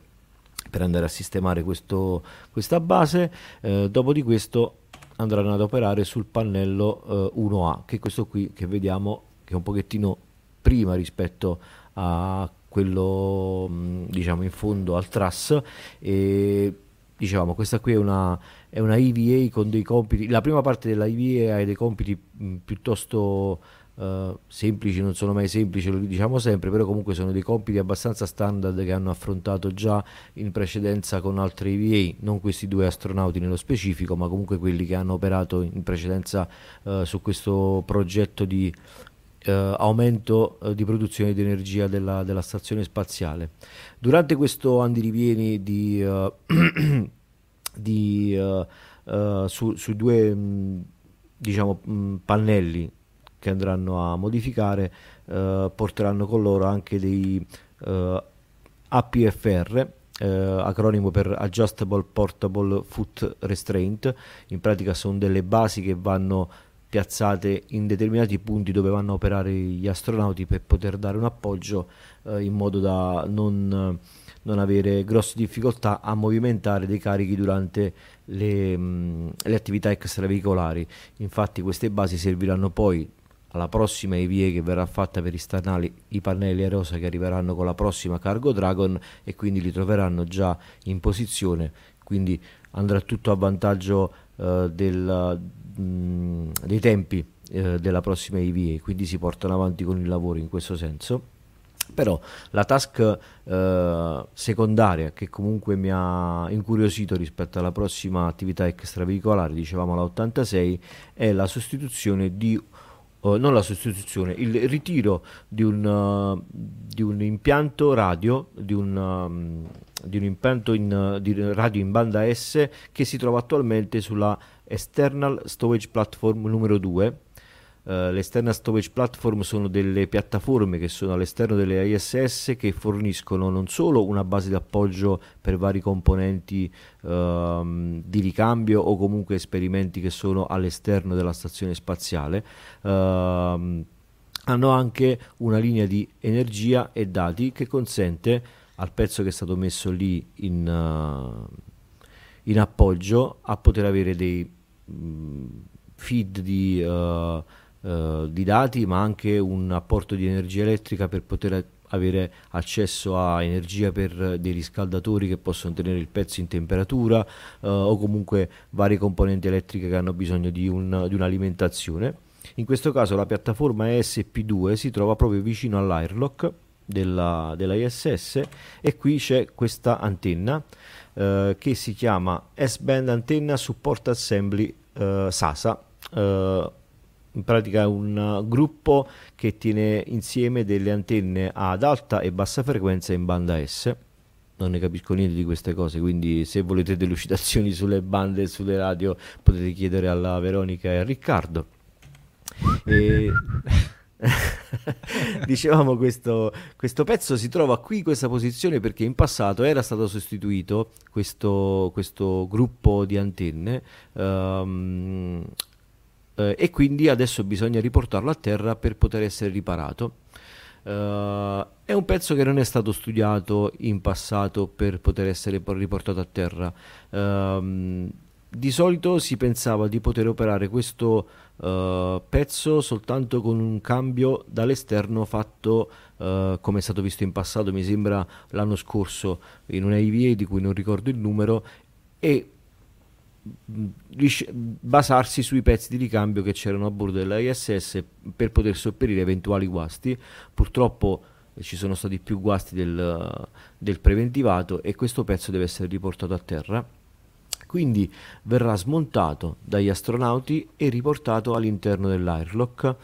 per andare a sistemare questo, questa base. Eh, dopo di questo andranno ad operare sul pannello eh, 1A che è questo qui che vediamo che è un pochettino prima rispetto a quello diciamo in fondo al truss e diciamo questa qui è una è una EVA con dei compiti, la prima parte della EVA ha dei compiti piuttosto uh, semplici, non sono mai semplici, lo diciamo sempre, però comunque sono dei compiti abbastanza standard che hanno affrontato già in precedenza con altre EVA, non questi due astronauti nello specifico, ma comunque quelli che hanno operato in precedenza uh, su questo progetto di uh, aumento di produzione di energia della, della, stazione spaziale. Durante questo andirivieni di di, uh, uh, su, sui due mh, diciamo, mh, pannelli che andranno a modificare uh, porteranno con loro anche dei APFR acronimo per Adjustable Portable Foot Restraint, in pratica sono delle basi che vanno piazzate in determinati punti dove vanno a operare gli astronauti per poter dare un appoggio in modo da non, non, avere grosse difficoltà a movimentare dei carichi durante le, mh, le attività extraveicolari. Infatti queste basi serviranno poi alla prossima EVA che verrà fatta per installare i pannelli a rosa che arriveranno con la prossima Cargo Dragon e quindi li troveranno già in posizione, quindi andrà tutto a vantaggio eh, del, mh, dei tempi eh, della prossima EVA, quindi si portano avanti con il lavoro in questo senso. Però la task eh, secondaria che comunque mi ha incuriosito rispetto alla prossima attività extraveicolare, dicevamo la 86, è la sostituzione di Uh, non la sostituzione, il ritiro di un, uh, di un impianto radio, di un, um, di un impianto in, uh, di radio in banda S che si trova attualmente sulla External Storage Platform numero 2 Uh, storage platform sono delle piattaforme che sono all'esterno delle ISS che forniscono non solo una base di appoggio per vari componenti uh, di ricambio o comunque esperimenti che sono all'esterno della stazione spaziale, uh, hanno anche una linea di energia e dati che consente al pezzo che è stato messo lì in, eh, in appoggio a poter avere dei mh, mm, feed di eh, di dati ma anche un apporto di energia elettrica per poter avere accesso a energia per dei riscaldatori che possono tenere il pezzo in temperatura uh, o comunque varie componenti elettriche che hanno bisogno di, un, di, un'alimentazione. In questo caso la piattaforma ESP2 si trova proprio vicino all'airlock della, della ISS e qui c'è questa antenna uh, che si chiama S-Band Antenna Support Assembly SASA in pratica un gruppo che tiene insieme delle antenne ad alta e bassa frequenza in banda S. Non ne capisco niente di queste cose, quindi se volete delucidazioni sulle bande e sulle radio potete chiedere alla Veronica e a Riccardo. E... dicevamo questo, questo, pezzo si trova qui in questa posizione perché in passato era stato sostituito questo, questo gruppo di antenne um, eh, e quindi adesso bisogna riportarlo a terra per poter essere riparato. Uh, è un pezzo che non è stato studiato in passato per poter essere riportato a terra. Uh, di solito si pensava di poter operare questo uh, pezzo soltanto con un cambio dall'esterno fatto come è stato visto in passato, mi sembra l'anno scorso in una IVA di cui non ricordo il numero e basarsi sui pezzi di ricambio che c'erano a bordo della ISS per poter sopperire eventuali guasti. Purtroppo eh, ci sono stati più guasti del, del preventivato e questo pezzo deve essere riportato a terra. Quindi verrà smontato dagli astronauti e riportato all'interno dell'airlock.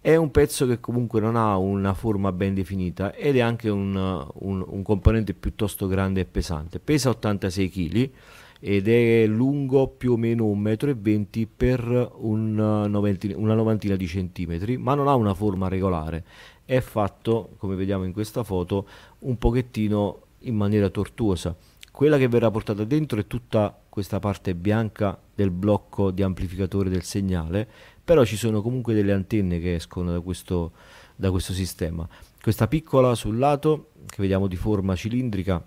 È un pezzo che comunque non ha una forma ben definita ed è anche un, un, un componente piuttosto grande e pesante. Pesa 86 kg ed è lungo più o meno 1,20 m per una novantina, una novantina di centimetri, ma non ha una forma regolare. È fatto, come vediamo in questa foto, un pochettino in maniera tortuosa. Quella che verrà portata dentro è tutta questa parte bianca del blocco di amplificatore del segnale, però ci sono comunque delle antenne che escono da questo, da questo sistema. Questa piccola sul lato, che vediamo di forma cilindrica,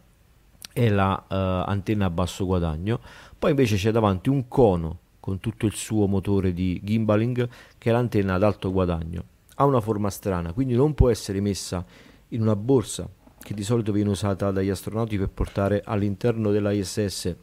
è la uh, antenna a basso guadagno, poi invece c'è davanti un cono con tutto il suo motore di gimbaling che è l'antenna ad alto guadagno. Ha una forma strana, quindi non può essere messa in una borsa che di solito viene usata dagli astronauti per portare all'interno della ISS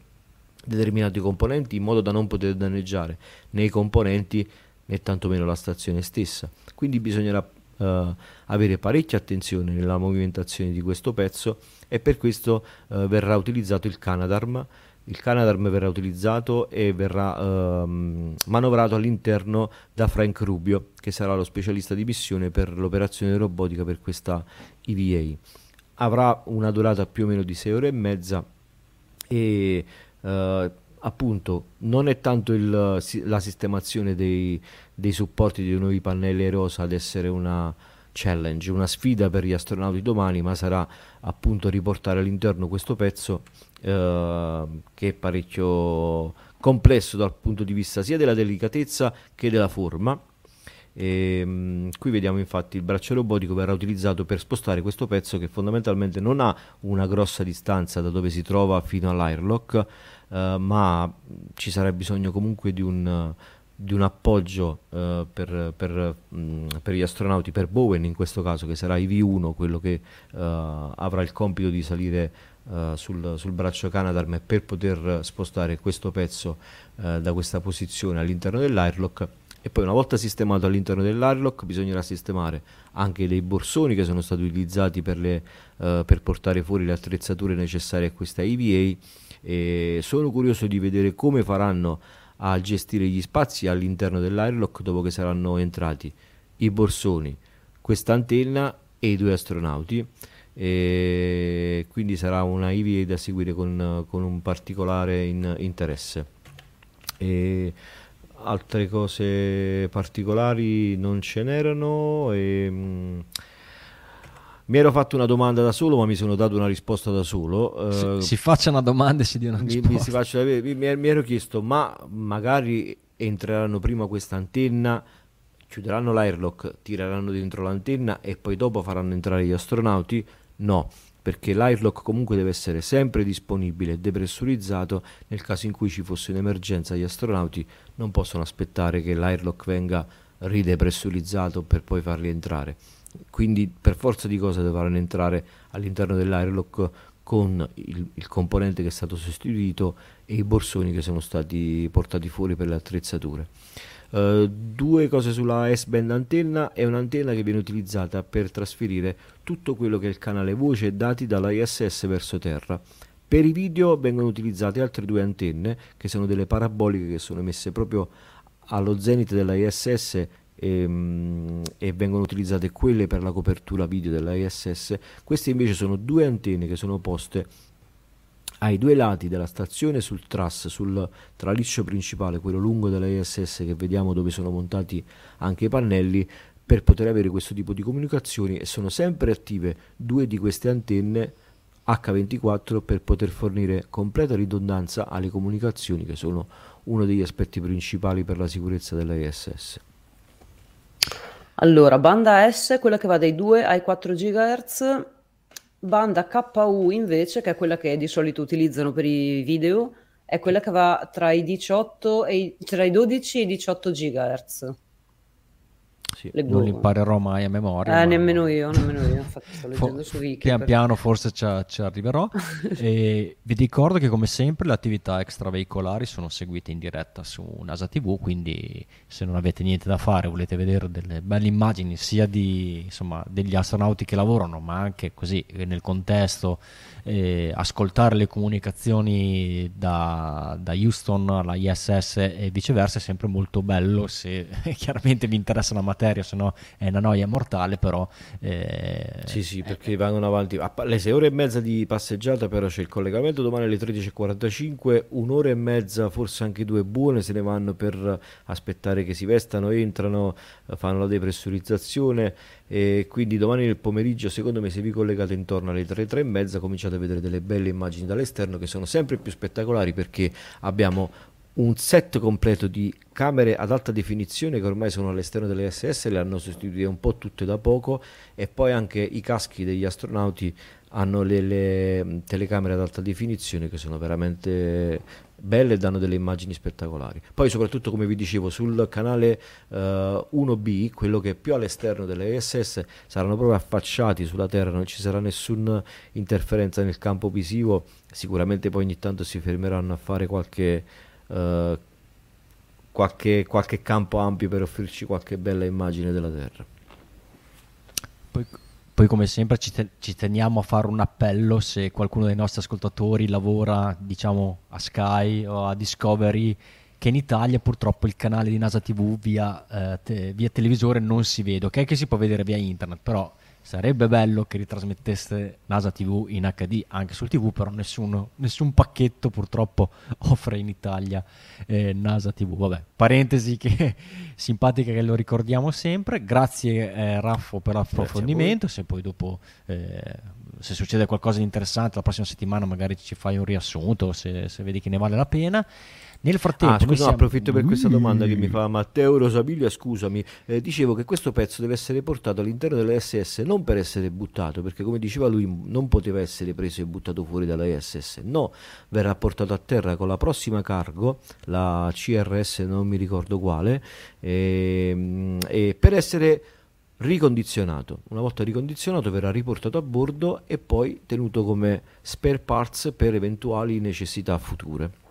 determinati componenti in modo da non poter danneggiare né i componenti né tantomeno la stazione stessa. Quindi bisognerà uh, avere parecchia attenzione nella movimentazione di questo pezzo e per questo uh, verrà utilizzato il Canadarm. Il Canadarm verrà utilizzato e verrà uh, manovrato all'interno da Frank Rubio, che sarà lo specialista di missione per l'operazione robotica per questa EVA. Avrà una durata più o meno di 6 ore e mezza e uh, appunto non è tanto il, la sistemazione dei, dei supporti dei nuovi pannelli rosa ad essere una challenge, una sfida per gli astronauti domani, ma sarà appunto riportare all'interno questo pezzo eh, che è parecchio complesso dal punto di vista sia della delicatezza che della forma. E, um, qui vediamo infatti il braccio robotico verrà utilizzato per spostare questo pezzo che fondamentalmente non ha una grossa distanza da dove si trova fino all'airlock, uh, ma ci sarà bisogno comunque di un, di un appoggio uh, per, per, um, per, gli astronauti, per Bowen in questo caso, che sarà IV1, quello che uh, avrà il compito di salire uh, sul, sul, braccio Canadarm per poter spostare questo pezzo da questa posizione all'interno dell'airlock. E poi una volta sistemato all'interno dell'airlock bisognerà sistemare anche dei borsoni che sono stati utilizzati per, le, per portare fuori le attrezzature necessarie a questa EVA. E sono curioso di vedere come faranno a gestire gli spazi all'interno dell'airlock dopo che saranno entrati i borsoni, questa antenna e i due astronauti. E quindi sarà una IVA da seguire con, con un particolare in, interesse. E altre cose particolari non ce n'erano. E, mh, mi ero fatto una domanda da solo, ma mi sono dato una risposta da solo. Uh, si, si, faccia una domanda e si dia una risposta. Mi, mi, mi, mi, ero chiesto, ma magari entreranno prima questa antenna, chiuderanno l'airlock, tireranno dentro l'antenna e poi dopo faranno entrare gli astronauti? No, perché l'airlock comunque deve essere sempre disponibile e depressurizzato nel caso in cui ci fosse un'emergenza. Gli astronauti non possono aspettare che l'airlock venga ridepressurizzato per poi farli entrare quindi per forza di cose dovranno entrare all'interno dell'airlock con il, il, componente che è stato sostituito e i borsoni che sono stati portati fuori per le attrezzature. Uh, due cose sulla S-band antenna è un'antenna che viene utilizzata per trasferire tutto quello che è il canale voce e dati dalla ISS verso terra. Per i video vengono utilizzate altre due antenne che sono delle paraboliche che sono messe proprio allo zenit della ISS e, ehm, e, vengono utilizzate quelle per la copertura video della ISS. Queste invece sono due antenne che sono poste ai due lati della stazione sul truss, sul traliccio principale, quello lungo della ISS che vediamo dove sono montati anche i pannelli, per poter avere questo tipo di comunicazioni e sono sempre attive due di queste antenne H24 per poter fornire completa ridondanza alle comunicazioni che sono uno degli aspetti principali per la sicurezza della ISS. Allora, banda S, quella che va dai 2 ai 4 GHz, banda KU invece, che è quella che di solito utilizzano per i video, è quella che va tra i, 18 e i, tra i 12 e i 18 GHz. Sì, non li imparerò mai a memoria. Eh, nemmeno io, nemmeno io. Infatti sto leggendo su Wiki. Pian per... piano forse ci, ci arriverò. e vi ricordo che come sempre le attività extraveicolari sono seguite in diretta su NASA TV, quindi se non avete niente da fare, volete vedere delle belle immagini sia di, insomma, degli astronauti che lavorano, ma anche così nel contesto eh, ascoltare le comunicazioni da, da, Houston alla ISS e viceversa è sempre molto bello se chiaramente vi interessa la materia, se no è una noia mortale, però... Eh, sì, sì, perché eh, vanno avanti. Le 6 ore e mezza di passeggiata però c'è il collegamento domani alle 13.45, un'ora e mezza, forse anche due buone se ne vanno per aspettare che si vestano, entrano, fanno la depressurizzazione e quindi domani nel pomeriggio secondo me se vi collegate intorno alle 3, 3 e mezza cominciate a vedere delle belle immagini dall'esterno che sono sempre più spettacolari perché abbiamo un set completo di camere ad alta definizione che ormai sono all'esterno delle SS, le hanno sostituite un po' tutte da poco e poi anche i caschi degli astronauti hanno le, le telecamere ad alta definizione che sono veramente belle e danno delle immagini spettacolari. Poi soprattutto come vi dicevo sul canale uh, eh, 1B, quello che è più all'esterno delle ISS, saranno proprio affacciati sulla Terra, non ci sarà nessuna interferenza nel campo visivo, sicuramente poi ogni tanto si fermeranno a fare qualche, uh, qualche, qualche campo ampio per offrirci qualche bella immagine della Terra. Poi come sempre ci, te- ci, teniamo a fare un appello se qualcuno dei nostri ascoltatori lavora diciamo a Sky o a Discovery che in Italia purtroppo il canale di NASA TV via, eh, te- via televisore non si vede, ok? Che si può vedere via internet, però Sarebbe bello che ritrasmettesse NASA TV in HD anche sul TV, però nessuno, nessun pacchetto purtroppo offre in Italia eh, NASA TV. Vabbè, parentesi che simpatica che lo ricordiamo sempre. Grazie eh, Raffo per l'approfondimento. Se poi dopo eh, se succede qualcosa di interessante la prossima settimana magari ci fai un riassunto se, se vedi che ne vale la pena. Nel frattempo, ah, scusa, siamo... approfitto per questa domanda che mi fa Matteo Rosabilia. Scusami, eh, dicevo che questo pezzo deve essere portato all'interno della SS non per essere buttato, perché come diceva lui, non poteva essere preso e buttato fuori dalla SS. No, verrà portato a terra con la prossima cargo, la CRS, non mi ricordo quale, e, ehm, e per essere ricondizionato. Una volta ricondizionato verrà riportato a bordo e poi tenuto come spare parts per eventuali necessità future.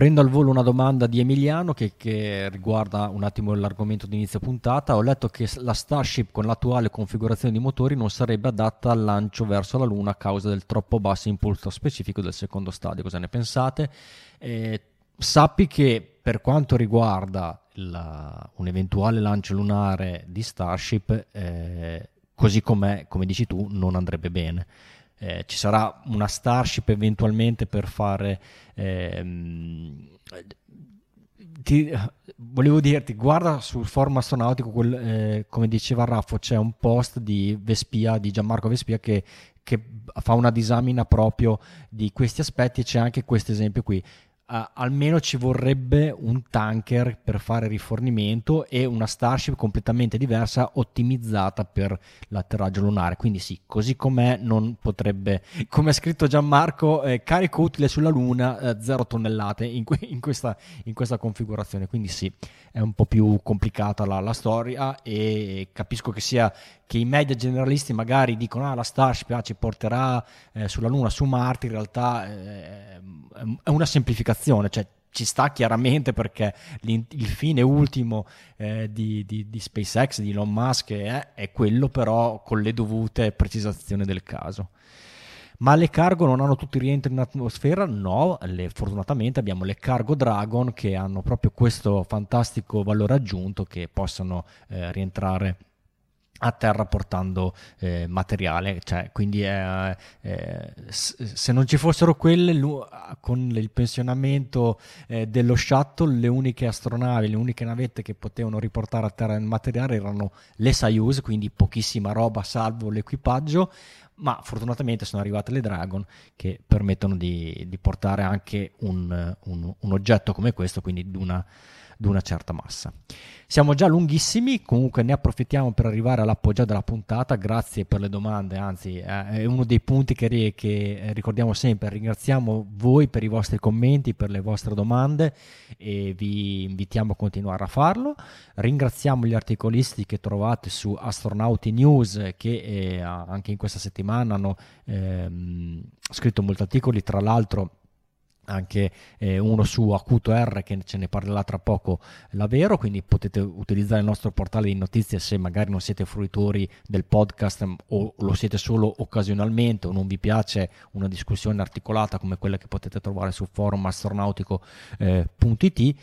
Prendo al volo una domanda di Emiliano che, che, riguarda un attimo l'argomento di inizio puntata. Ho letto che la Starship con l'attuale configurazione di motori non sarebbe adatta al lancio verso la Luna a causa del troppo basso impulso specifico del secondo stadio. Cosa ne pensate? Eh, sappi che per quanto riguarda la, un eventuale lancio lunare di Starship, eh, così com'è, come dici tu, non andrebbe bene eh, ci sarà una Starship eventualmente per fare... Ehm, ti, volevo dirti, guarda sul forum astronautico, quel, eh, come diceva Raffo, c'è un post di Vespia, di Gianmarco Vespia, che, che fa una disamina proprio di questi aspetti e c'è anche questo esempio qui uh, almeno ci vorrebbe un tanker per fare rifornimento e una Starship completamente diversa, ottimizzata per l'atterraggio lunare. Quindi sì, così com'è non potrebbe, come ha scritto Gianmarco, eh, carico utile sulla Luna, 0 eh, tonnellate in, que- in, questa, in, questa, configurazione. Quindi sì, è un po' più complicata la, la storia e capisco che sia che i media generalisti magari dicono ah la Starship ah, ci porterà eh, sulla Luna, su Marte, in realtà eh, è una semplificazione, cioè ci sta chiaramente perché il fine ultimo eh, di, di, di, SpaceX, di Elon Musk è, è, quello però con le dovute precisazioni del caso. Ma le cargo non hanno tutti i rientri in atmosfera? No, le, fortunatamente abbiamo le Cargo Dragon che hanno proprio questo fantastico valore aggiunto che possono eh, rientrare a terra portando eh, materiale, cioè, quindi eh, eh, se non ci fossero quelle con il pensionamento eh, dello shuttle le uniche astronavi, le uniche navette che potevano riportare a terra il materiale erano le Soyuz, quindi pochissima roba salvo l'equipaggio, ma fortunatamente sono arrivate le Dragon che permettono di, di portare anche un, un, un, oggetto come questo, quindi di una, di una certa massa. Siamo già lunghissimi, comunque ne approfittiamo per arrivare all'appoggio della puntata. Grazie per le domande, anzi eh, è uno dei punti che, che, ricordiamo sempre. Ringraziamo voi per i vostri commenti, per le vostre domande e vi invitiamo a continuare a farlo. Ringraziamo gli articolisti che trovate su Astronauti News che eh, anche in questa settimana hanno ehm, scritto molti articoli, tra l'altro anche eh, uno su Acuto R che ce ne parlerà tra poco Lavero, quindi potete utilizzare il nostro portale di notizie se magari non siete fruitori del podcast o lo siete solo occasionalmente o non vi piace una discussione articolata come quella che potete trovare sul forum astronautico.it eh,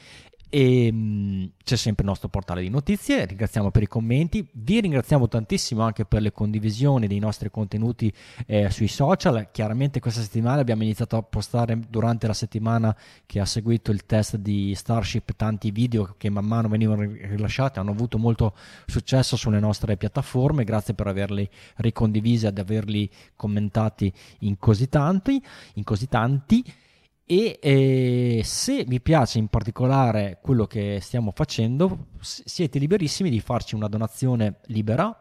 e mh, mm, c'è sempre il nostro portale di notizie, ringraziamo per i commenti, vi ringraziamo tantissimo anche per le condivisioni dei nostri contenuti eh, sui social, chiaramente questa settimana abbiamo iniziato a postare durante la settimana che ha seguito il test di Starship tanti video che man mano venivano rilasciati, hanno avuto molto successo sulle nostre piattaforme, grazie per averli ricondivisi ed averli commentati in così tanti. In così tanti e eh, se vi piace in particolare quello che stiamo facendo siete liberissimi di farci una donazione libera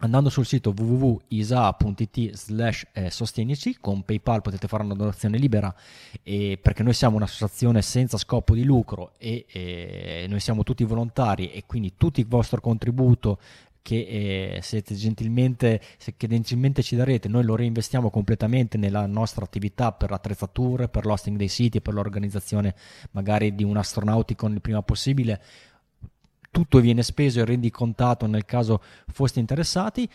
andando sul sito www.isa.it slash eh, sostenici con paypal potete fare una donazione libera e, perché noi siamo un'associazione senza scopo di lucro e, e noi siamo tutti volontari e quindi tutto il vostro contributo che eh, siete gentilmente, se, che gentilmente ci darete, noi lo reinvestiamo completamente nella nostra attività per attrezzature, per l'hosting dei siti, per l'organizzazione magari di un astronauticon il prima possibile. Tutto viene speso e rendicontato nel caso foste interessati.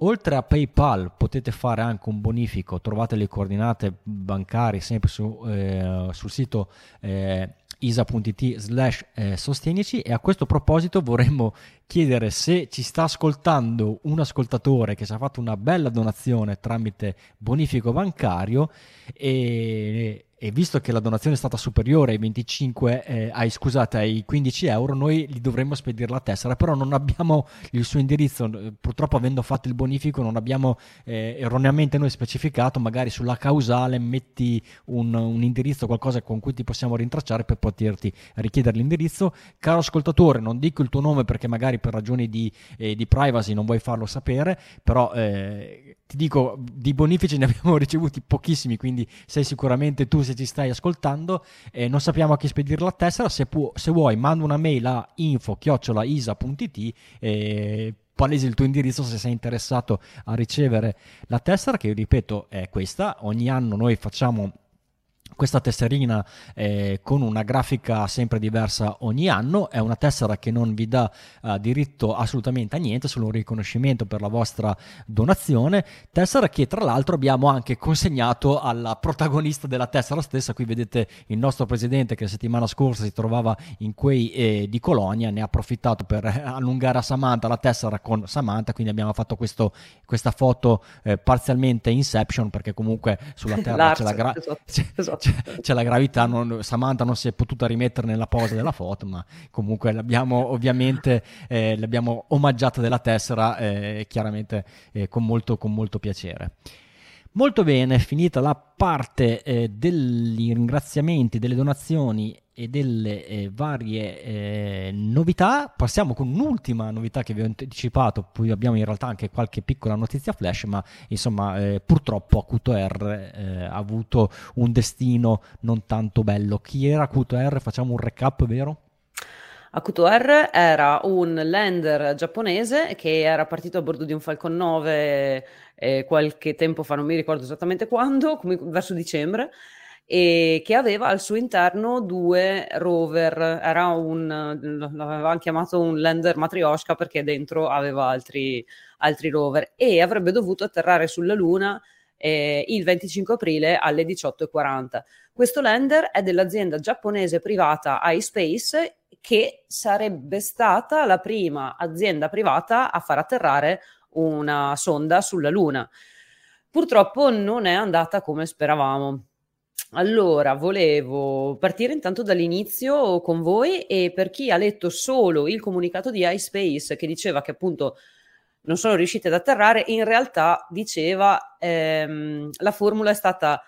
Oltre a PayPal potete fare anche un bonifico, trovate le coordinate bancarie sempre su, eh, sul sito eh, isa.it slash eh, sostenici e a questo proposito vorremmo chiedere se ci sta ascoltando un ascoltatore che ci ha fatto una bella donazione tramite bonifico bancario e e visto che la donazione è stata superiore ai 25, eh, ai, scusate, ai 15 euro, noi gli dovremmo spedire la tessera, però non abbiamo il suo indirizzo, purtroppo avendo fatto il bonifico non abbiamo eh, erroneamente noi specificato, magari sulla causale metti un, un, indirizzo, qualcosa con cui ti possiamo rintracciare per poterti richiedere l'indirizzo. Caro ascoltatore, non dico il tuo nome perché magari per ragioni di, eh, di privacy non vuoi farlo sapere, però eh, ti dico, di bonifici ne abbiamo ricevuti pochissimi, quindi sei sicuramente tu se ci stai ascoltando. Eh, non sappiamo a chi spedire la tessera, se, pu- se vuoi manda una mail a info-isa.it eh, palesi il tuo indirizzo se sei interessato a ricevere la tessera che ripeto è questa ogni anno noi facciamo questa tesserina eh, con una grafica sempre diversa ogni anno è una tessera che non vi dà uh, diritto assolutamente a niente, solo un riconoscimento per la vostra donazione. Tessera che tra l'altro abbiamo anche consegnato alla protagonista della tessera stessa. Qui vedete il nostro presidente che la settimana scorsa si trovava in quei eh, di Colonia, ne ha approfittato per allungare a Samantha la tessera con Samantha. Quindi abbiamo fatto questo, questa foto eh, parzialmente inception perché comunque sulla terra c'è la, gra- esatto, esatto c'è, c'è la gravità, non, Samantha non si è potuta rimettere nella posa della foto, ma comunque l'abbiamo ovviamente eh, l'abbiamo omaggiata della tessera eh, chiaramente eh, con, molto, con molto piacere. Molto bene, finita la parte eh, degli ringraziamenti, delle donazioni e delle eh, varie eh, novità, passiamo con un'ultima novità che vi ho anticipato, poi abbiamo in realtà anche qualche piccola notizia flash, ma insomma eh, purtroppo Acuto R eh, ha avuto un destino non tanto bello. Chi era Acuto R? Facciamo un recap, vero? Akuto R era un lander giapponese che era partito a bordo di un Falcon 9 eh, qualche tempo fa, non mi ricordo esattamente quando, verso dicembre, e che aveva al suo interno due rover. Era un, l'avevano chiamato un lander matrioshka perché dentro aveva altri, altri rover e avrebbe dovuto atterrare sulla Luna eh, il 25 aprile alle 18.40. Questo lander è dell'azienda giapponese privata iSpace che sarebbe stata la prima azienda privata a far atterrare una sonda sulla Luna. Purtroppo non è andata come speravamo. Allora, volevo partire intanto dall'inizio con voi e per chi ha letto solo il comunicato di iSpace che diceva che appunto non sono riusciti ad atterrare, in realtà diceva ehm, la formula è stata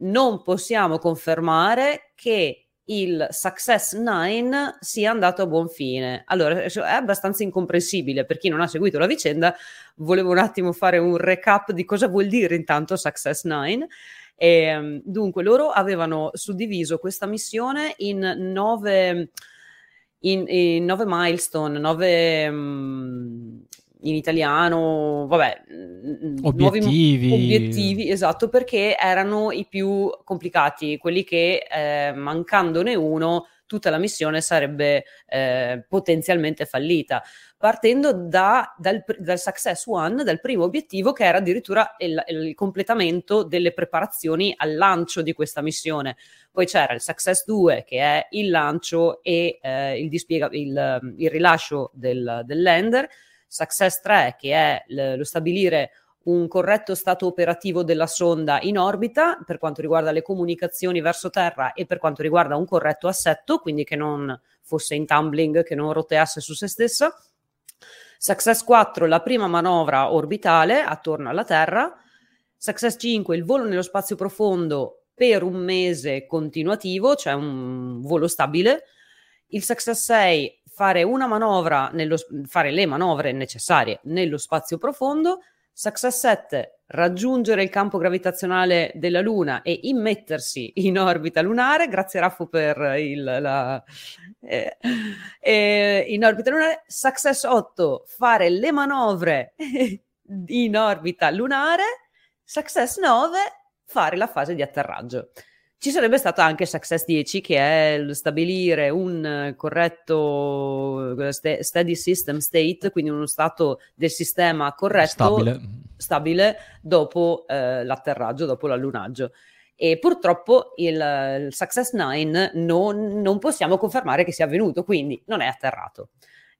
non possiamo confermare che il Success 9 sia andato a buon fine. Allora, è abbastanza incomprensibile per chi non ha seguito la vicenda. Volevo un attimo fare un recap di cosa vuol dire intanto Success 9. E, ehm, dunque, loro avevano suddiviso questa missione in nove, in, in nove milestone, nove um, in italiano, vabbè, obiettivi. obiettivi, esatto, perché erano i più complicati, quelli che eh, mancandone uno tutta la missione sarebbe eh, potenzialmente fallita, partendo da, dal, dal, Success One, dal primo obiettivo che era addirittura il, il, completamento delle preparazioni al lancio di questa missione. Poi c'era il Success 2 che è il lancio e eh, il, dispiega- il, il rilascio del, del lander Success 3, che è l- lo stabilire un corretto stato operativo della sonda in orbita per quanto riguarda le comunicazioni verso terra e per quanto riguarda un corretto assetto, quindi che non fosse in tumbling, che non roteasse su se stessa. Success 4, la prima manovra orbitale attorno alla Terra. Success 5, il volo nello spazio profondo per un mese continuativo, cioè un volo stabile. Il Success 6, fare nello, fare le manovre necessarie nello spazio profondo. Success 7, raggiungere il campo gravitazionale della Luna e immettersi in orbita lunare. Grazie Raffo per il, la, eh, eh, in orbita lunare. Success 8, fare le manovre in orbita lunare. Success 9, fare la fase di atterraggio. Ci sarebbe stato anche Success 10 che è stabilire un corretto st- steady system state, quindi uno stato del sistema corretto, stabile, stabile dopo eh, l'atterraggio, dopo l'allunaggio. e purtroppo il, il Success 9 non, non, possiamo confermare che sia avvenuto, quindi non è atterrato.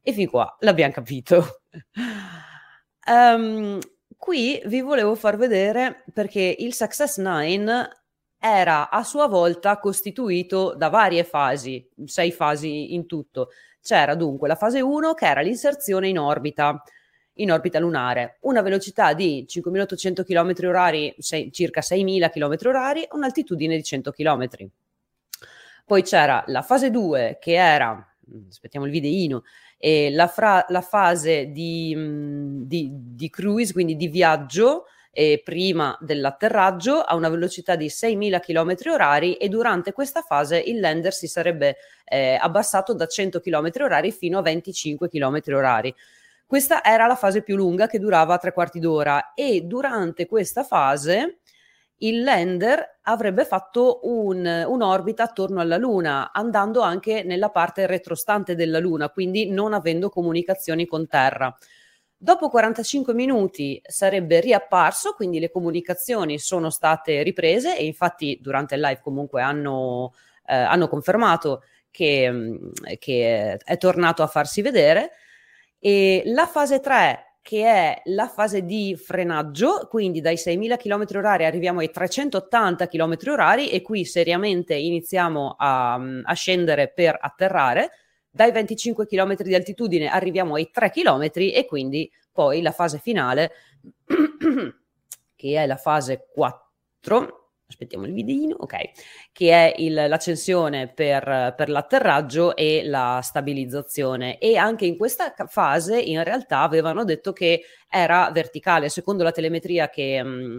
E fin qua l'abbiamo capito. um, qui vi volevo far vedere perché il Success 9 era a sua volta costituito da varie fasi, sei fasi in tutto. C'era dunque la fase 1 che era l'inserzione in orbita, in orbita lunare, una velocità di 5.800 km orari, sei, circa 6.000 km orari, un'altitudine di 100 km. Poi c'era la fase 2 che era, aspettiamo il videino, eh, la, fra- la, fase di, mh, di, di, cruise, quindi di viaggio, eh, prima dell'atterraggio a una velocità di 6.000 km orari e durante questa fase il lander si sarebbe eh, abbassato da 100 km orari fino a 25 km orari. Questa era la fase più lunga che durava tre quarti d'ora e durante questa fase il lander avrebbe fatto un, un'orbita attorno alla Luna, andando anche nella parte retrostante della Luna, quindi non avendo comunicazioni con Terra. Dopo 45 minuti sarebbe riapparso, quindi le comunicazioni sono state riprese e infatti durante il live comunque hanno, eh, hanno confermato che, che è tornato a farsi vedere e la fase 3, che è la fase di frenaggio, quindi dai 6.000 km orari arriviamo ai 380 km orari e qui seriamente iniziamo a, a scendere per atterrare. Dai 25 km di altitudine arriviamo ai 3 km e quindi poi la fase finale, che è la fase 4, aspettiamo il videino, ok, che è il, l'accensione per, per, l'atterraggio e la stabilizzazione. E anche in questa fase in realtà avevano detto che era verticale, secondo la telemetria che, mm,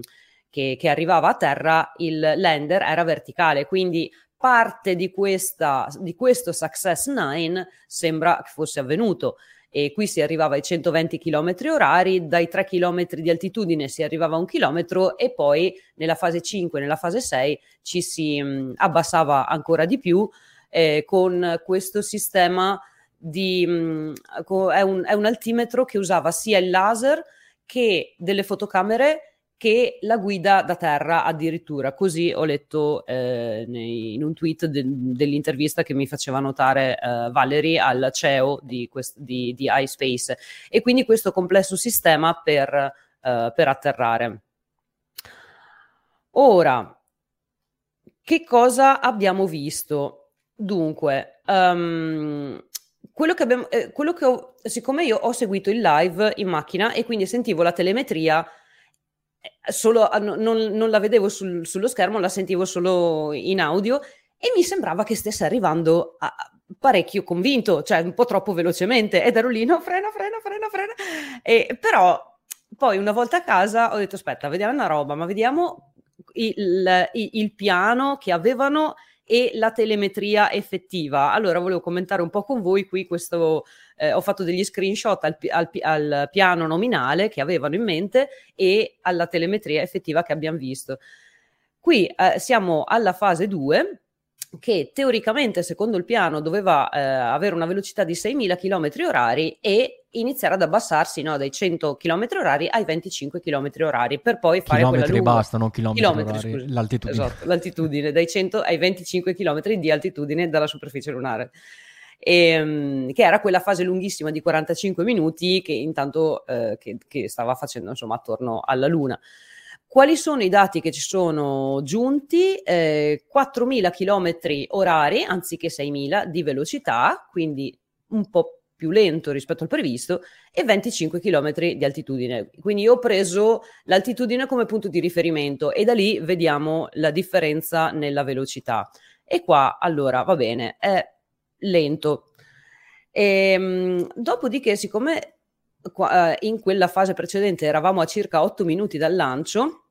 che, che arrivava a terra, il lander era verticale, quindi parte di, questa, di questo Success 9 sembra che fosse avvenuto. E qui si arrivava ai 120 km orari, dai 3 km di altitudine si arrivava a un chilometro e poi nella fase 5, nella fase 6 ci si mh, mm, abbassava ancora di più eh, con questo sistema di... Mh, mm, è, un, è un altimetro che usava sia il laser che delle fotocamere che la guida da terra addirittura. Così ho letto eh, nei, in un tweet de, dell'intervista che mi faceva notare eh, Valerie al CEO di, quest, di, di, iSpace. E quindi questo complesso sistema per, eh, per atterrare. Ora, che cosa abbiamo visto? Dunque, um, quello che abbiamo, eh, quello che ho, siccome io ho seguito il live in macchina e quindi sentivo la telemetria solo, non, non la vedevo sul, sullo schermo, la sentivo solo in audio e mi sembrava che stesse arrivando a, parecchio convinto, cioè un po' troppo velocemente ed ero lì, no, frena, frena, frena, frena. E, però poi una volta a casa ho detto aspetta, vediamo una roba, ma vediamo il, il, il piano che avevano e la telemetria effettiva. Allora volevo commentare un po' con voi qui questo eh, ho fatto degli screenshot al, al, al, piano nominale che avevano in mente e alla telemetria effettiva che abbiamo visto. Qui eh, siamo alla fase 2 che teoricamente secondo il piano doveva eh, avere una velocità di 6.000 km orari e iniziare ad abbassarsi no, dai 100 km orari ai 25 km orari per poi fare chilometri quella lunga... basta, non chilometri, chilometri orari, l'altitudine. Esatto, l'altitudine dai 100 ai 25 km di altitudine dalla superficie lunare. E, um, che era quella fase lunghissima di 45 minuti che intanto eh, che, che stava facendo insomma attorno alla Luna. Quali sono i dati che ci sono giunti? Eh, 4.000 km orari anziché 6.000 di velocità, quindi un po' più lento rispetto al previsto, e 25 km di altitudine. Quindi io ho preso l'altitudine come punto di riferimento e da lì vediamo la differenza nella velocità. E qua allora va bene, è lento. E, ehm, dopodiché, siccome qua, eh, in quella fase precedente eravamo a circa 8 minuti dal lancio,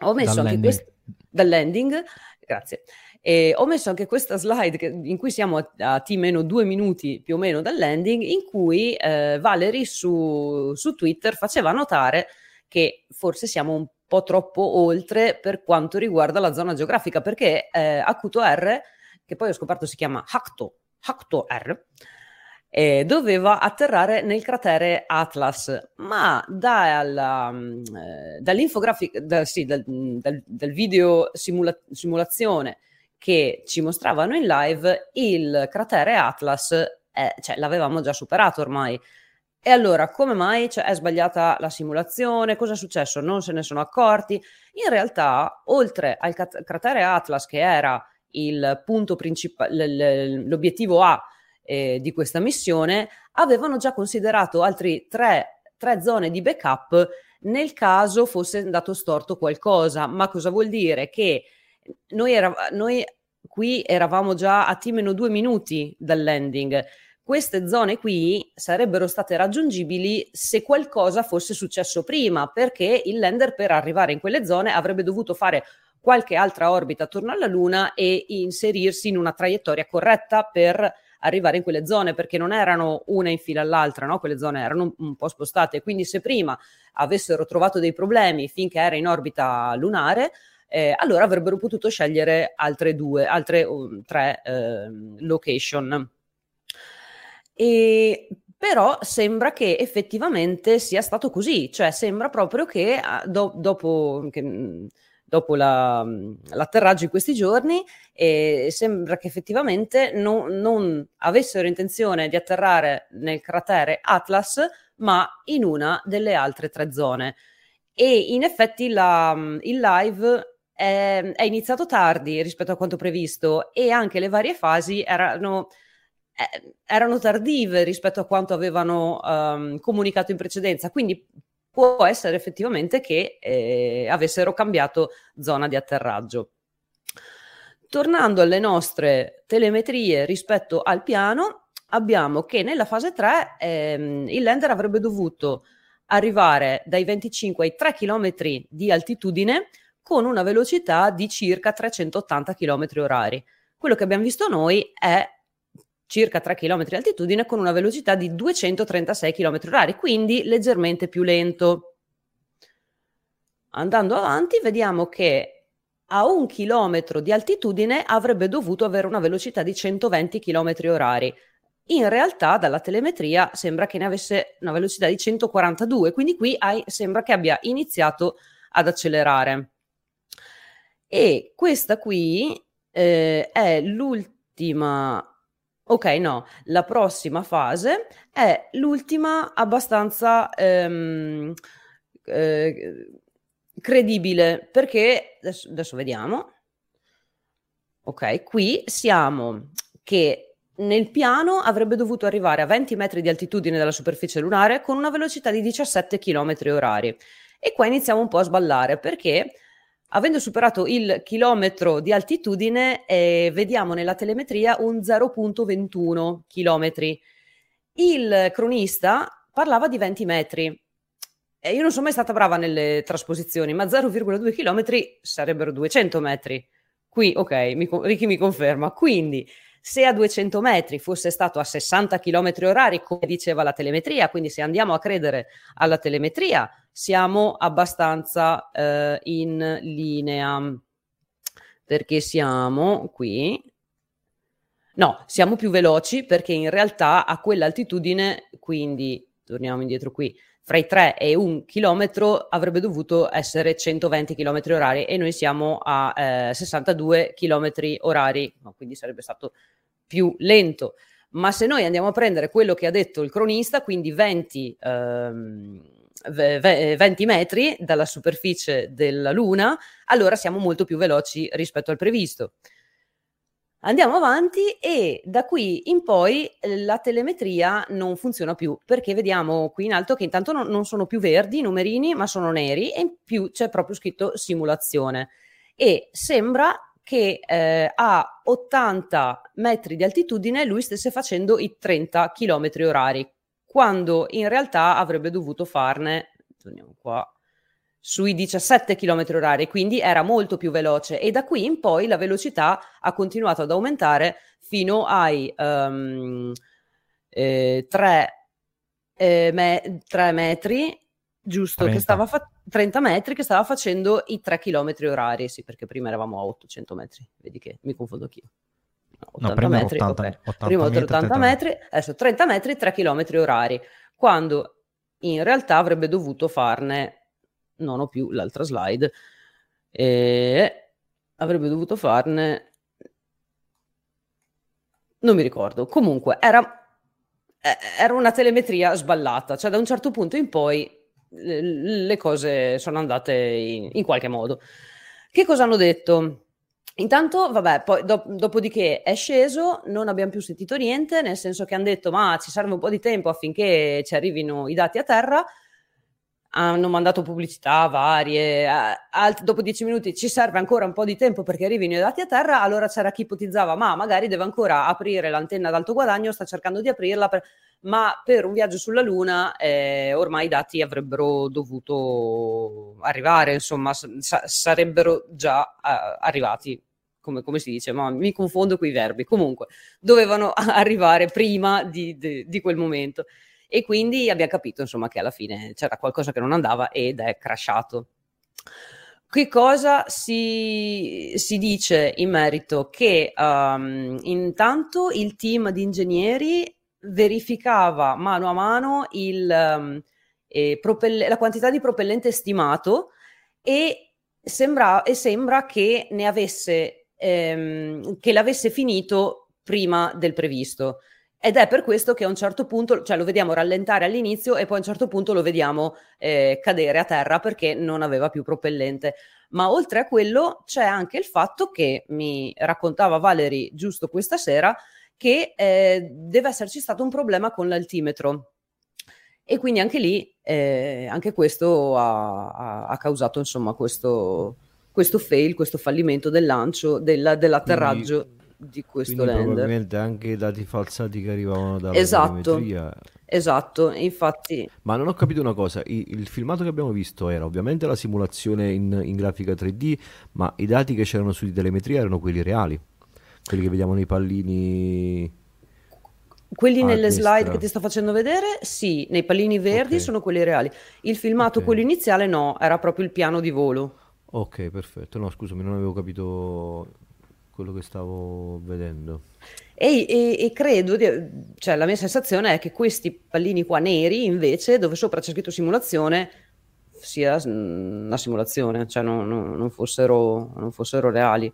ho messo dal anche questo dal landing, grazie. E ho messo anche questa slide che, in cui siamo a, a T-2 minuti più o meno dal landing, in cui eh, Valerie su, su Twitter faceva notare che forse siamo un po' troppo oltre per quanto riguarda la zona geografica, perché eh, Acuto R, che poi ho scoperto si chiama Hacto, Hacto R, eh, doveva atterrare nel cratere Atlas, ma dalla, mm, eh, dall'infografica, da, sì, dal, dal, dal, video simula- simulazione che ci mostravano in live, il cratere Atlas eh, cioè, l'avevamo già superato ormai. E allora, come mai cioè, è sbagliata la simulazione? Cosa è successo? Non se ne sono accorti? In realtà, oltre al cratere Atlas, che era il punto principale, l'obiettivo A eh, di questa missione, avevano già considerato altri tre, tre zone di backup nel caso fosse andato storto qualcosa. Ma cosa vuol dire? Che noi, era, noi qui eravamo già a T-2 minuti dal landing. Queste zone qui sarebbero state raggiungibili se qualcosa fosse successo prima, perché il lander per arrivare in quelle zone avrebbe dovuto fare qualche altra orbita attorno alla Luna e inserirsi in una traiettoria corretta per arrivare in quelle zone perché non erano una in fila all'altra, no? quelle zone erano un, un, po' spostate. Quindi, se prima avessero trovato dei problemi finché era in orbita lunare, eh, allora avrebbero potuto scegliere altre due, altre um, tre eh, location. E però sembra che effettivamente sia stato così, cioè sembra proprio che ah, do, dopo che dopo la, l'atterraggio in questi giorni e sembra che effettivamente non, non, avessero intenzione di atterrare nel cratere Atlas, ma in una delle altre tre zone. E in effetti la, il live è, è, iniziato tardi rispetto a quanto previsto e anche le varie fasi erano, eh, erano tardive rispetto a quanto avevano um, comunicato in precedenza. Quindi può essere effettivamente che eh, avessero cambiato zona di atterraggio. Tornando alle nostre telemetrie rispetto al piano, abbiamo che nella fase 3 ehm, il lander avrebbe dovuto arrivare dai 25 ai 3 km di altitudine con una velocità di circa 380 km orari. Quello che abbiamo visto noi è circa 3 km di altitudine con una velocità di 236 km h quindi leggermente più lento. Andando avanti vediamo che a un chilometro di altitudine avrebbe dovuto avere una velocità di 120 km h In realtà dalla telemetria sembra che ne avesse una velocità di 142, quindi qui hai, sembra che abbia iniziato ad accelerare. E questa qui eh, è l'ultima Ok, no, la prossima fase è l'ultima abbastanza ehm, eh, credibile perché adesso, adesso vediamo. Ok, qui siamo che nel piano avrebbe dovuto arrivare a 20 metri di altitudine dalla superficie lunare con una velocità di 17 km orari. E qua iniziamo un po' a sballare perché Avendo superato il chilometro di altitudine, eh, vediamo nella telemetria un 0.21 chilometri. Il cronista parlava di 20 metri. E io non sono mai stata brava nelle trasposizioni, ma 0,2 chilometri sarebbero 200 metri. Qui, ok, mi, Ricky mi conferma. Quindi, se a 200 metri fosse stato a 60 km orari, come diceva la telemetria, quindi se andiamo a credere alla telemetria, siamo abbastanza eh, in linea perché siamo qui. No, siamo più veloci perché in realtà a quell'altitudine, quindi torniamo indietro qui, fra i 3 e 1 chilometro avrebbe dovuto essere 120 km orari e noi siamo a eh, 62 km orari, quindi sarebbe stato più lento. Ma se noi andiamo a prendere quello che ha detto il cronista, quindi 20 ehm, 20 metri dalla superficie della Luna, allora siamo molto più veloci rispetto al previsto. Andiamo avanti e da qui in poi la telemetria non funziona più perché vediamo qui in alto che intanto non, non sono più verdi i numerini ma sono neri e in più c'è proprio scritto simulazione. E sembra che eh, a 80 metri di altitudine lui stesse facendo i 30 km orari quando in realtà avrebbe dovuto farne, torniamo qua, sui 17 km orari, quindi era molto più veloce e da qui in poi la velocità ha continuato ad aumentare fino ai um, eh, 3, eh, me- 3 metri, giusto, 30. che stava fa- 30 metri che stava facendo i 3 km orari, sì, perché prima eravamo a 800 metri, vedi che mi confondo anch'io. 80 no, metri, 80, okay. 80 prima metri, 80 metri, adesso 30 metri, 3 km orari, quando in realtà avrebbe dovuto farne, non ho più l'altra slide, e avrebbe dovuto farne, non mi ricordo, comunque era, eh, era una telemetria sballata, cioè da un certo punto in poi le cose sono andate in, in qualche modo. Che cosa hanno detto? Intanto, vabbè, poi do- dopodiché è sceso, non abbiamo più sentito niente, nel senso che hanno detto ma ci serve un po' di tempo affinché ci arrivino i dati a terra, hanno mandato pubblicità varie, alt- dopo dieci minuti ci serve ancora un po' di tempo perché arrivino i dati a terra, allora c'era chi ipotizzava ma magari deve ancora aprire l'antenna ad alto guadagno, sta cercando di aprirla, per... ma per un viaggio sulla Luna eh, ormai i dati avrebbero dovuto arrivare, insomma sa- sarebbero già uh, arrivati. Come, come, si dice, ma mi confondo con i verbi. Comunque, dovevano arrivare prima di, di, di quel momento e quindi abbiamo capito insomma che alla fine c'era qualcosa che non andava ed è crashato. Che cosa si, si dice in merito? Che um, intanto il team di ingegneri verificava mano a mano il, um, eh, propelle- la quantità di propellente stimato e sembra, e sembra che ne avesse, ehm, che l'avesse finito prima del previsto. Ed è per questo che a un certo punto, cioè lo vediamo rallentare all'inizio e poi a un certo punto lo vediamo eh, cadere a terra perché non aveva più propellente. Ma oltre a quello c'è anche il fatto che mi raccontava Valerie giusto questa sera che eh, deve esserci stato un problema con l'altimetro. E quindi anche lì, eh, anche questo ha, ha, ha causato insomma questo, questo, fail, questo fallimento del lancio, del, dell'atterraggio. Quindi di questo Quindi lander. Probabilmente anche i dati falsati che arrivavano dalla esatto, telemetria. Esatto, infatti. Ma non ho capito una cosa, il, il, filmato che abbiamo visto era ovviamente la simulazione in, in grafica 3D, ma i dati che c'erano su di telemetria erano quelli reali, quelli che vediamo nei pallini... Quelli nelle destra. slide che ti sto facendo vedere, sì, nei pallini verdi okay. sono quelli reali. Il filmato, okay. quello iniziale, no, era proprio il piano di volo. Ok, perfetto. No, scusami, non avevo capito quello che stavo vedendo. E, e, e credo, di, cioè la mia sensazione è che questi pallini qua neri, invece, dove sopra c'è scritto simulazione, sia una simulazione, cioè non, non, non, fossero, non fossero reali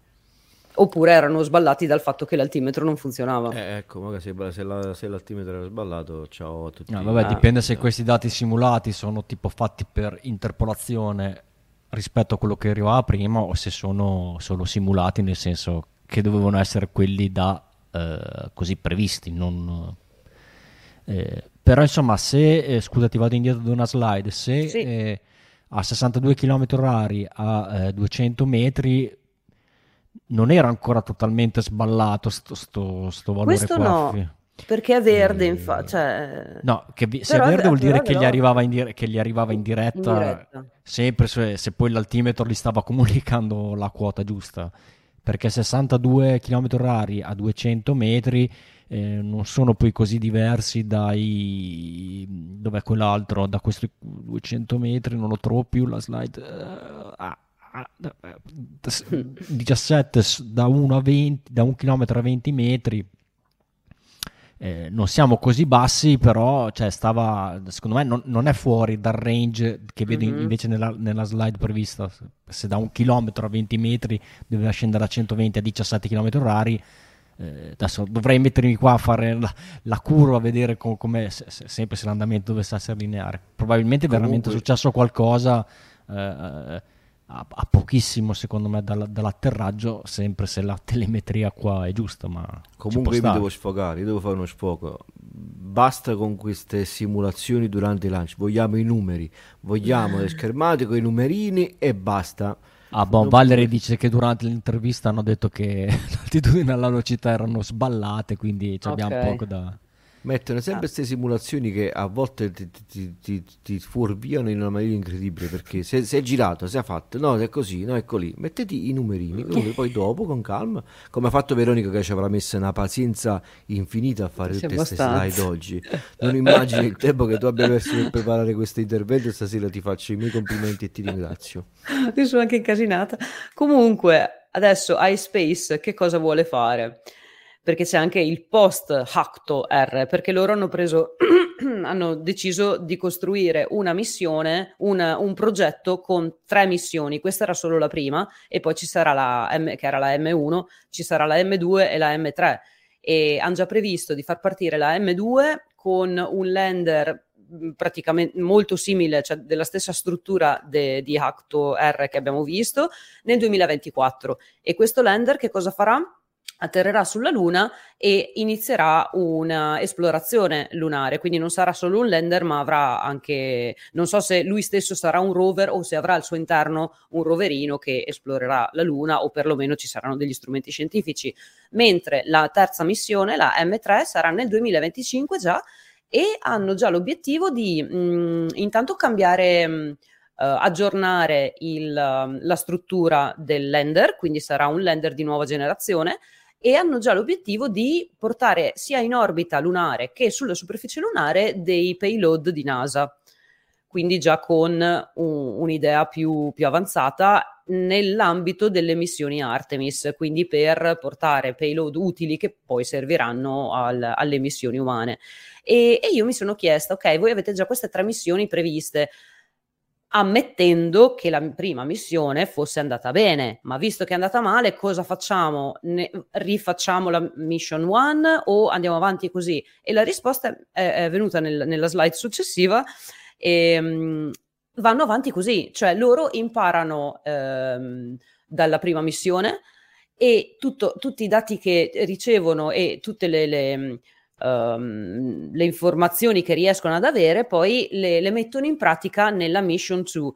oppure erano sballati dal fatto che l'altimetro non funzionava. Eh, ecco, magari se, se, la, se, l'altimetro era sballato, ciao a tutti. No, vabbè, ah, dipende se questi dati simulati sono tipo fatti per interpolazione rispetto a quello che arrivava prima o se sono solo simulati nel senso che dovevano essere quelli da eh, così previsti non, eh, però insomma se eh, scusati vado indietro di una slide se sì. Eh, a 62 km orari a 200 eh, metri non era ancora totalmente sballato sto, sto, sto valore questo qua. no perché è verde, eh, infatti. Cioè... No, che vi- se è verde vuol dire che gli, arrivava in, dire- che gli arrivava in diretta, in diretta. sempre se, se, poi l'altimetro gli stava comunicando la quota giusta. Perché 62 km orari a 200 metri eh, non sono poi così diversi dai... dov'è quell'altro? Da questi 200 metri, non lo trovo più la slide. Uh, ah, 17 da 1 a 20, da 1 km a 20 metri eh, non siamo così bassi, però cioè, stava, secondo me non, non, è fuori dal range che vedo mm-hmm. invece nella, nella, slide prevista. Se da un chilometro a 20 metri doveva scendere da 120 a 17 km orari, eh, adesso dovrei mettermi qua a fare la, la curva a vedere com- come se, se, sempre se l'andamento dovesse essere lineare. Probabilmente è veramente successo qualcosa. Eh, a, a pochissimo secondo me dall, dall'atterraggio, sempre se la telemetria qua è giusta. Ma Comunque io mi devo sfogare, io devo fare uno sfogo. Basta con queste simulazioni durante i lanci, vogliamo i numeri, vogliamo le schermate con i numerini e basta. Ah, bon, Valerie dice che durante l'intervista hanno detto che l'altitudine e la velocità erano sballate, quindi okay. abbiamo poco da Mettono sempre queste ah. simulazioni che a volte ti, ti, ti, ti, fuorviano in una maniera incredibile perché se, se è girato, se è fatto, no, è così, no, ecco lì. Mettiti i numerini, poi dopo con calma, come ha fatto Veronica che ci avrà messo una pazienza infinita a fare tutte queste slide oggi. Non immagini il tempo che tu abbia perso per preparare questo intervento stasera ti faccio i miei complimenti e ti ringrazio. Io sono anche incasinata. Comunque, adesso iSpace che cosa vuole fare? Perché c'è anche il post Hacto R, perché loro hanno preso, hanno deciso di costruire una missione, una, un progetto con tre missioni. Questa era solo la prima, e poi ci sarà la M, che era la M1, ci sarà la M2 e la M3. E hanno già previsto di far partire la M2 con un lander praticamente molto simile, cioè della stessa struttura de, di Hacto R che abbiamo visto nel 2024. E questo lander che cosa farà? Atterrerà sulla Luna e inizierà un'esplorazione lunare, quindi non sarà solo un lander, ma avrà anche, non so se lui stesso sarà un rover o se avrà al suo interno un roverino che esplorerà la Luna o perlomeno ci saranno degli strumenti scientifici, mentre la terza missione, la M3, sarà nel 2025 già e hanno già l'obiettivo di mh, mm, intanto cambiare... Mh, Uh, aggiornare il, uh, la struttura del lander, quindi sarà un lander di nuova generazione, e hanno già l'obiettivo di portare sia in orbita lunare che sulla superficie lunare dei payload di NASA. Quindi già con un, un'idea più, più avanzata nell'ambito delle missioni Artemis, quindi per portare payload utili che poi serviranno al, alle missioni umane. E, e io mi sono chiesta, ok, voi avete già queste tre missioni previste, ammettendo che la prima missione fosse andata bene, ma visto che è andata male, cosa facciamo? Ne, rifacciamo la mission one o andiamo avanti così? E la risposta è, è venuta nel, nella slide successiva. E, um, vanno avanti così, cioè loro imparano um, dalla prima missione e tutto, tutti i dati che ricevono e tutte le, le um, le informazioni che riescono ad avere, poi le, le mettono in pratica nella Mission 2.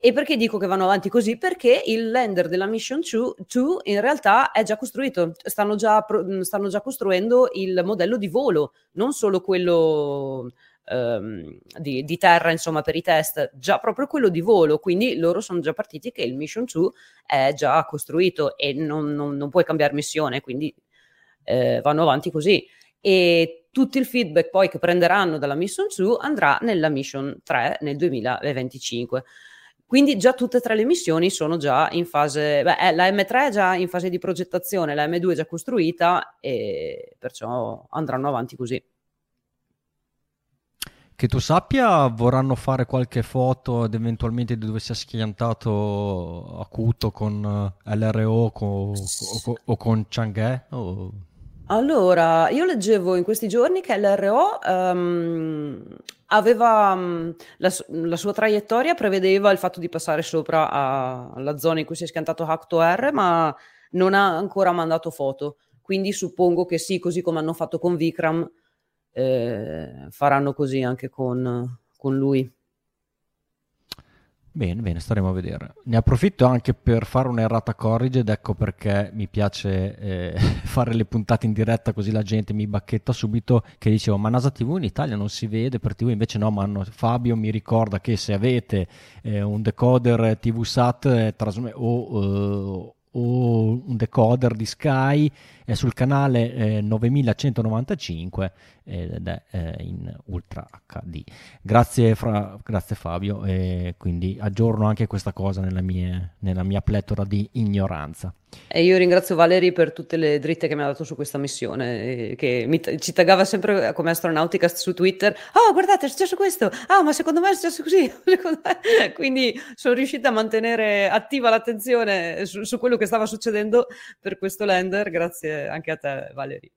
E perché dico che vanno avanti così? Perché il lender della Mission 2 in realtà è già costruito, stanno già, stanno già costruendo il modello di volo, non solo quello um, di, di, terra, insomma, per i test, già proprio quello di volo. Quindi loro sono già partiti che il Mission 2 è già costruito e non, non, non puoi cambiare missione, quindi eh, vanno avanti così e tutto il feedback poi che prenderanno dalla Mission 2 andrà nella Mission 3 nel 2025. Quindi già tutte e tre le missioni sono già in fase, beh, eh, la M3 è già in fase di progettazione, la M2 è già costruita e perciò andranno avanti così. Che tu sappia, vorranno fare qualche foto ed eventualmente di dove sia schiantato Acuto con eh, LRO con, o, o, con Chang'e? O... Allora, io leggevo in questi giorni che l'RO ehm, aveva mm, la, la sua traiettoria prevedeva il fatto di passare sopra a- alla zona in cui si è schiantato Hacto R, ma non ha ancora mandato foto. Quindi suppongo che sì, così come hanno fatto con Vikram, eh, faranno così anche con, con lui. Bene, bene, staremo a vedere. Ne approfitto anche per fare un'errata corrige ed ecco perché mi piace eh, fare le puntate in diretta così la gente mi bacchetta subito che dicevo ma NASA TV in Italia non si vede per TV invece no, ma hanno... Fabio mi ricorda che se avete eh, un decoder TV SAT eh, trasme- o, o un decoder di Sky è sul canale eh, 9195 ed è eh, in Ultra HD. Grazie, fra, grazie Fabio, e quindi aggiorno anche questa cosa nella mia, nella mia pletora di ignoranza. E io ringrazio Valerie per tutte le dritte che mi ha dato su questa missione, che mi, ci taggava sempre come astronautica su Twitter. Oh, guardate, è successo questo. Ah, ma secondo me è successo così. Quindi sono riuscita a mantenere attiva l'attenzione su, su quello che stava succedendo per questo lander. Grazie anche a te, Valerie.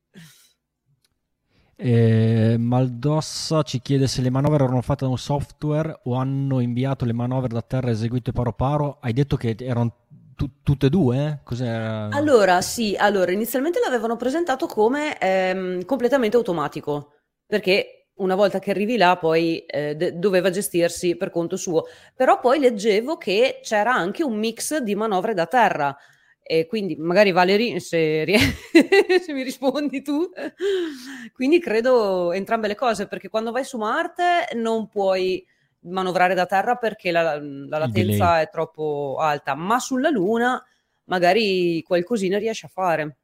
Eh, Maldossa ci chiede se le manovre erano fatte da un software o hanno inviato le manovre da terra eseguite paro paro. Hai detto che erano t- tutte e due? Cos'era? Allora, sì, allora inizialmente l'avevano presentato come ehm, completamente automatico, perché una volta che arrivi là poi eh, de- doveva gestirsi per conto suo. Però poi leggevo che c'era anche un mix di manovre da terra e quindi magari Valerie, se, se, mi rispondi tu, quindi credo entrambe le cose, perché quando vai su Marte non puoi manovrare da terra perché la, la latenza è troppo alta, ma sulla Luna magari qualcosina riesce a fare.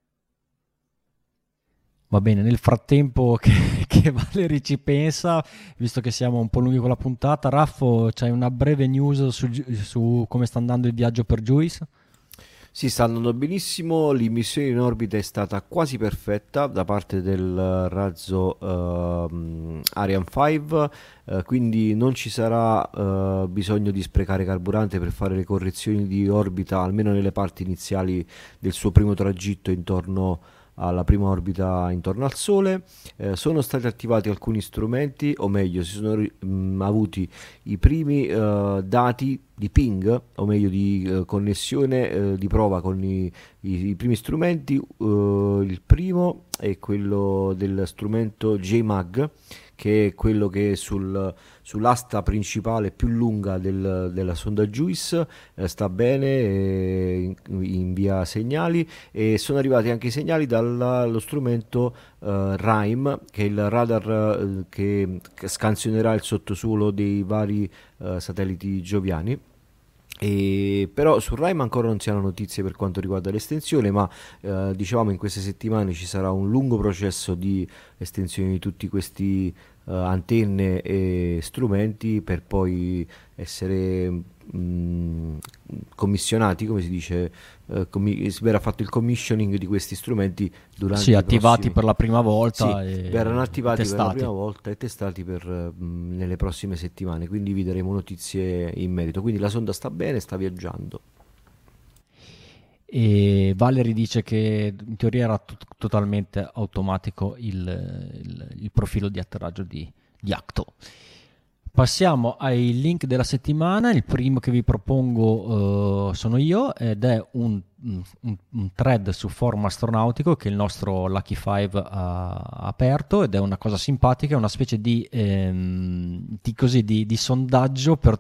Va bene, nel frattempo che, che Valerie ci pensa, visto che siamo un po' lunghi con la puntata, Raffo, c'hai una breve news su, su come sta andando il viaggio per Juice? Sì, sta andando benissimo, l'immissione in orbita è stata quasi perfetta da parte del razzo uh, Ariane 5, uh, quindi non ci sarà uh, bisogno di sprecare carburante per fare le correzioni di orbita, almeno nelle parti iniziali del suo primo tragitto intorno a alla prima orbita intorno al Sole. Eh, sono stati attivati alcuni strumenti, o meglio, si sono mh, mm, avuti i primi eh, dati di ping, o meglio di eh, connessione eh, di prova con i, i, i primi strumenti. Eh, il primo è quello del strumento JMAG che è quello che sul, sull'asta principale più lunga del, della sonda JUICE, eh, sta bene, eh, invia segnali e sono arrivati anche i segnali dallo strumento eh, RIME, che è il radar eh, che scansionerà il sottosuolo dei vari eh, satelliti gioviani. E però su Rime ancora non si hanno notizie per quanto riguarda l'estensione, ma eh, dicevamo in queste settimane ci sarà un lungo processo di estensione di tutti questi uh, antenne e strumenti per poi essere mh, mm, commissionati, come si dice, uh, commi- verrà fatto il commissioning di questi strumenti durante sì, attivati prossimi... per la prima volta. Sì, verranno attivati testati. per la prima volta e testati per, mh, mm, nelle prossime settimane, quindi vi daremo notizie in merito. Quindi la sonda sta bene, sta viaggiando e Valerie dice che in teoria era t- totalmente automatico il, il, il, profilo di atterraggio di, di Acto. Passiamo ai link della settimana, il primo che vi propongo uh, sono io ed è un, un, un, thread su forum astronautico che il nostro Lucky 5 ha aperto ed è una cosa simpatica, è una specie di, ehm, di, così, di, di sondaggio per,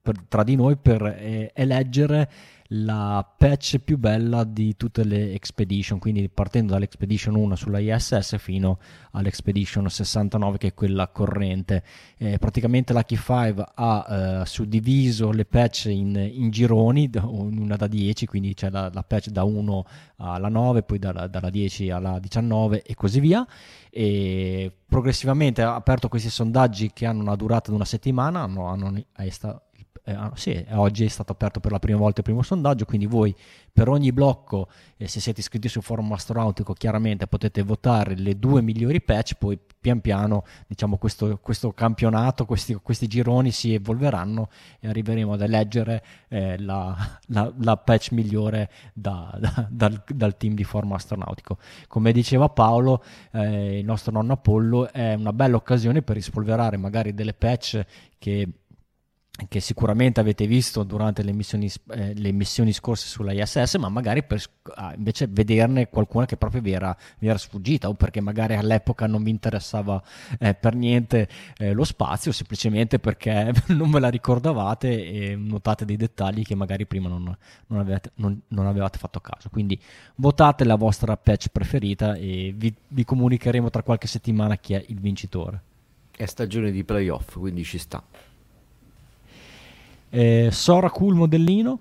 per, tra di noi per eh, eleggere la patch più bella di tutte le Expedition, quindi partendo dall'Expedition 1 sulla ISS fino all'Expedition 69 che è quella corrente. Eh, praticamente la Key 5 ha eh, suddiviso le patch in, in, gironi, una da 10, quindi c'è la, la patch da 1 alla 9, poi dalla, dalla 10 alla 19 e così via e progressivamente ha aperto questi sondaggi che hanno una durata di una settimana, hanno, hanno, è, sta, eh, ah, sì, oggi è stato aperto per la prima volta il primo sondaggio, quindi voi per ogni blocco, eh, se siete iscritti sul forum astronautico, chiaramente potete votare le due migliori patch, poi pian piano diciamo, questo, questo campionato, questi, questi, gironi si evolveranno e arriveremo ad eleggere eh, la, la, la, patch migliore da, da, dal, dal, team di forum astronautico. Come diceva Paolo, eh, il nostro nonno Apollo, è una bella occasione per rispolverare magari delle patch che che sicuramente avete visto durante le missioni, eh, le missioni scorse sulla ISS, ma magari per ah, invece vederne qualcuna che proprio vi era, vi era, sfuggita o perché magari all'epoca non vi interessava eh, per niente eh, lo spazio, semplicemente perché non ve la ricordavate e notate dei dettagli che magari prima non, non, avevate, non, non avevate, fatto caso. Quindi votate la vostra patch preferita e vi, vi comunicheremo tra qualche settimana chi è il vincitore. È stagione di playoff, quindi ci sta. Eh, Sora Cool modellino?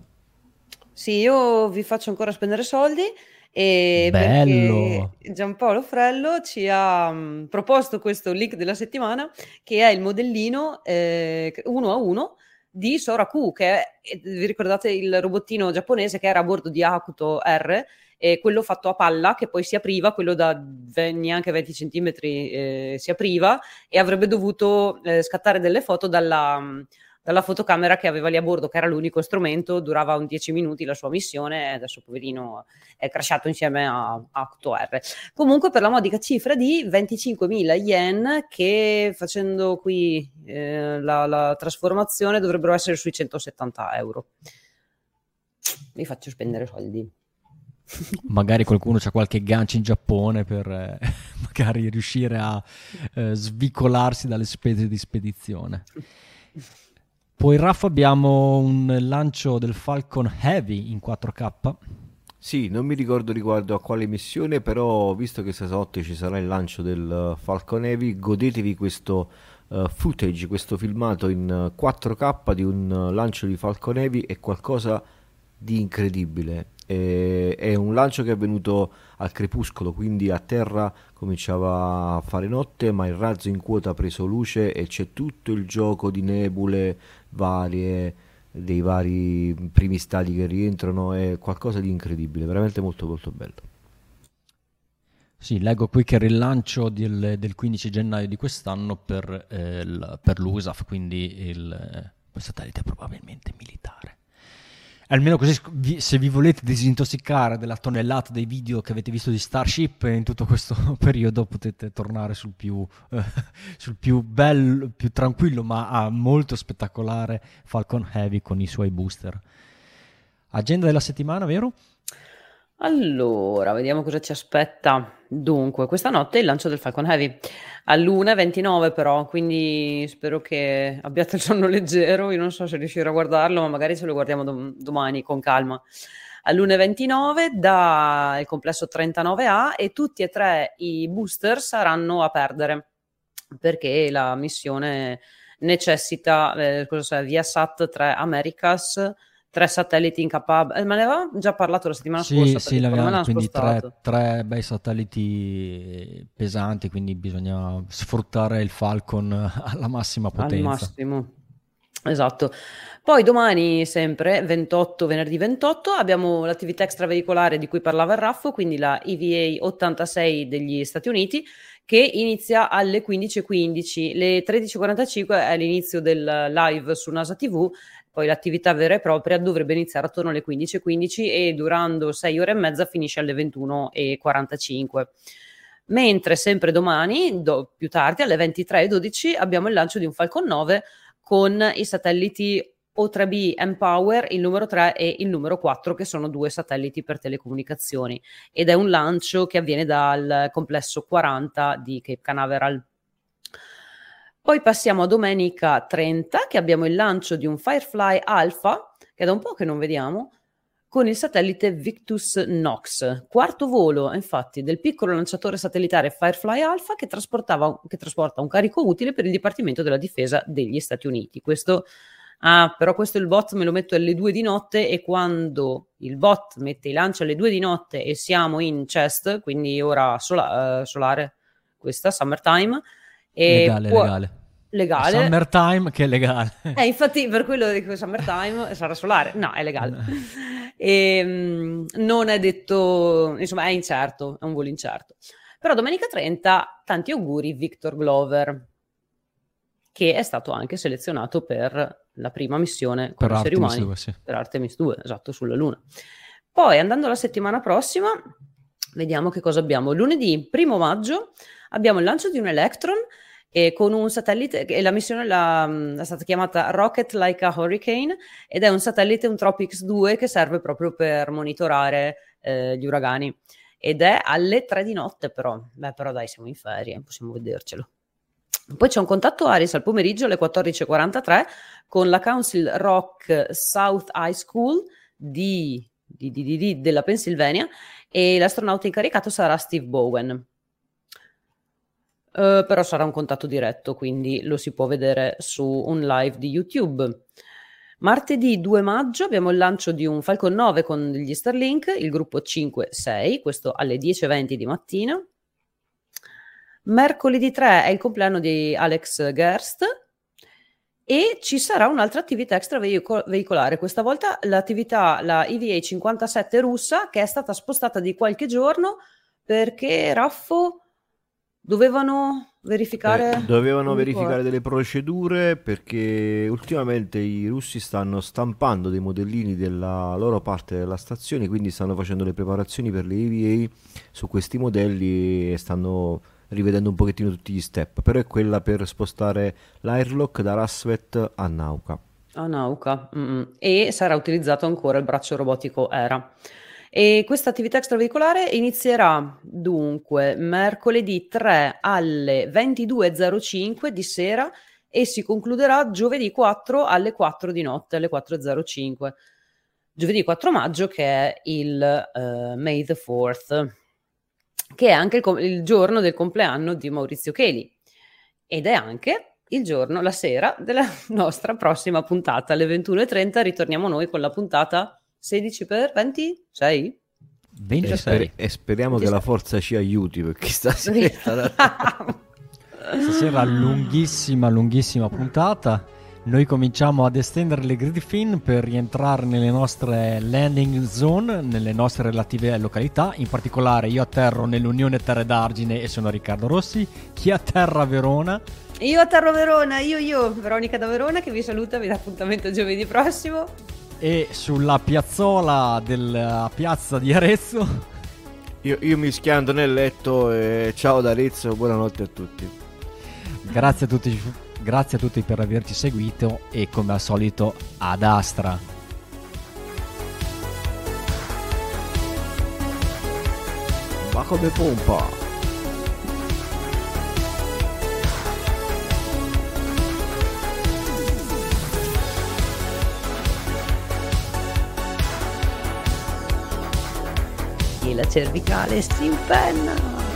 Sì, io vi faccio ancora spendere soldi e Bello. Giampaolo Frello ci ha mh, mm, proposto questo link della settimana che è il modellino eh, uno a uno di Sora Q, che è, vi ricordate il robottino giapponese che era a bordo di Akuto R, e quello fatto a palla che poi si apriva, quello da neanche 20 cm eh, si apriva e avrebbe dovuto eh, scattare delle foto dalla mm, dalla fotocamera che aveva lì a bordo, che era l'unico strumento, durava un 10 minuti la sua missione adesso poverino è crashato insieme a, a 8R. Comunque per la modica cifra di 25.000 yen che facendo qui eh, la, la trasformazione dovrebbero essere sui 170 euro. Vi faccio spendere soldi magari qualcuno ha qualche gancio in Giappone per eh, magari riuscire a eh, svicolarsi dalle spese di spedizione. Poi Raffa abbiamo un lancio del Falcon Heavy in 4K. Sì, non mi ricordo riguardo a quale missione, però visto che stanotte ci sarà il lancio del Falcon Heavy, godetevi questo uh, footage, questo filmato in 4K di un lancio di Falcon Heavy, è qualcosa di incredibile. E, è un lancio che è avvenuto al crepuscolo, quindi a terra cominciava a fare notte, ma il razzo in quota ha preso luce e c'è tutto il gioco di nebule varie, dei vari primi stadi che rientrano è qualcosa di incredibile, veramente molto molto bello. Sì, leggo qui che il rilancio del, del 15 gennaio di quest'anno per, eh, il, per l'USAF, quindi il, il satellite probabilmente militare. Almeno così, se vi volete disintossicare della tonnellata dei video che avete visto di Starship in tutto questo periodo, potete tornare sul più, eh, sul più bello, più tranquillo, ma molto spettacolare Falcon Heavy con i suoi booster. Agenda della settimana, vero? Allora, vediamo cosa ci aspetta. Dunque, questa notte il lancio del Falcon Heavy all'1.29 però, quindi spero che abbiate il sonno leggero. Io non so se riuscirò a guardarlo, ma magari ce lo guardiamo dom- domani con calma. All'1.29 dal complesso 39A e tutti e tre i booster saranno a perdere perché la missione necessita, eh, cosa sa, via SAT 3 Americas tre satelliti incapabili. Eh, ma ne avevamo già parlato la settimana sì, scorsa. Sì, l'avevamo, quindi tre, tre, bei satelliti pesanti, quindi bisogna sfruttare il Falcon alla massima potenza. Al massimo. Esatto. Poi domani, sempre 28, venerdì 28, abbiamo l'attività extraveicolare di cui parlava il Raffo, quindi la EVA 86 degli Stati Uniti, che inizia alle 15.15. Le 13.45 è l'inizio del live su NASA TV poi l'attività vera e propria dovrebbe iniziare attorno alle 15.15 e durando 6 ore e mezza finisce alle 21.45. Mentre sempre domani, do, più tardi, alle 23.12, abbiamo il lancio di un Falcon 9 con i satelliti O3B Empower, il numero 3 e il numero 4, che sono due satelliti per telecomunicazioni. Ed è un lancio che avviene dal complesso 40 di Cape Canaveral. Poi passiamo a domenica 30 che abbiamo il lancio di un Firefly Alpha, che è da un po' che non vediamo, con il satellite Victus Nox, quarto volo infatti del piccolo lanciatore satellitare Firefly Alpha che, che trasporta un carico utile per il Dipartimento della Difesa degli Stati Uniti. Questo, ah, però questo il bot me lo metto alle due di notte e quando il bot mette i lanci alle due di notte e siamo in chest, quindi ora sola, uh, solare, questa, summertime, e legale, può... legale. Legale. Summertime che è legale. Eh, infatti per quello dico summertime sarà solare. No, è legale. e, um, non è detto, insomma, è incerto, è un volo incerto. Però domenica 30, tanti auguri Victor Glover, che è stato anche selezionato per la prima missione con per esseri Artemis umani 2, sì. per Artemis 2, esatto, sulla Luna. Poi andando alla settimana prossima, vediamo che cosa abbiamo. Lunedì, primo maggio, abbiamo il lancio di un Electron e con un satellite, e la missione la, è stata chiamata Rocket Like a Hurricane ed è un satellite, un Tropics 2 che serve proprio per monitorare eh, gli uragani ed è alle 3 di notte però, beh però dai siamo in ferie, possiamo vedercelo. Poi c'è un contatto Aris al pomeriggio alle 14.43 con la Council Rock South High School di, di, di, della Pennsylvania e l'astronauta incaricato sarà Steve Bowen. Uh, però sarà un contatto diretto, quindi lo si può vedere su un live di YouTube. Martedì 2 maggio abbiamo il lancio di un Falcon 9 con gli Starlink, il gruppo 5-6, questo alle 10.20 di mattina. Mercoledì 3 è il compleanno di Alex Gerst e ci sarà un'altra attività extraveicolare, questa volta l'attività, la EVA 57 russa, che è stata spostata di qualche giorno perché Raffo Dovevano verificare... Eh, dovevano verificare delle procedure perché ultimamente i russi stanno stampando dei modellini della loro parte della stazione, quindi stanno facendo le preparazioni per le EVA su questi modelli e stanno rivedendo un pochettino tutti gli step, però è quella per spostare l'Airlock da Rasvet a Nauka. A Nauka, mm-hmm. e sarà utilizzato ancora il braccio robotico ERA. E questa attività extraveicolare inizierà dunque mercoledì 3 alle 22.05 di sera e si concluderà giovedì 4 alle 4 di notte, alle 4.05. Giovedì 4 maggio che è il uh, May the 4th, che è anche il, il giorno del compleanno di Maurizio Cheli ed è anche il giorno, la sera della nostra prossima puntata. Alle 21.30 ritorniamo noi con la puntata 16 per 26? 26. E, sper- e speriamo 26. che la forza ci aiuti perché stasera... stasera lunghissima, lunghissima puntata. Noi cominciamo ad estendere le grid fin per rientrare nelle nostre landing zone, nelle nostre relative località. In particolare io atterro nell'Unione Terre d'Argine e sono Riccardo Rossi. Chi atterra a Verona? Io atterro a Verona, io io, Veronica da Verona che vi saluta, vi dà appuntamento giovedì prossimo. E sulla piazzola della piazza di Arezzo? Io, io mi schiando nel letto e ciao da Arezzo, buonanotte a tutti. Grazie a tutti Grazie a tutti per averci seguito e come al solito ad Astra. Ma come pompa! La cervicale si impenna!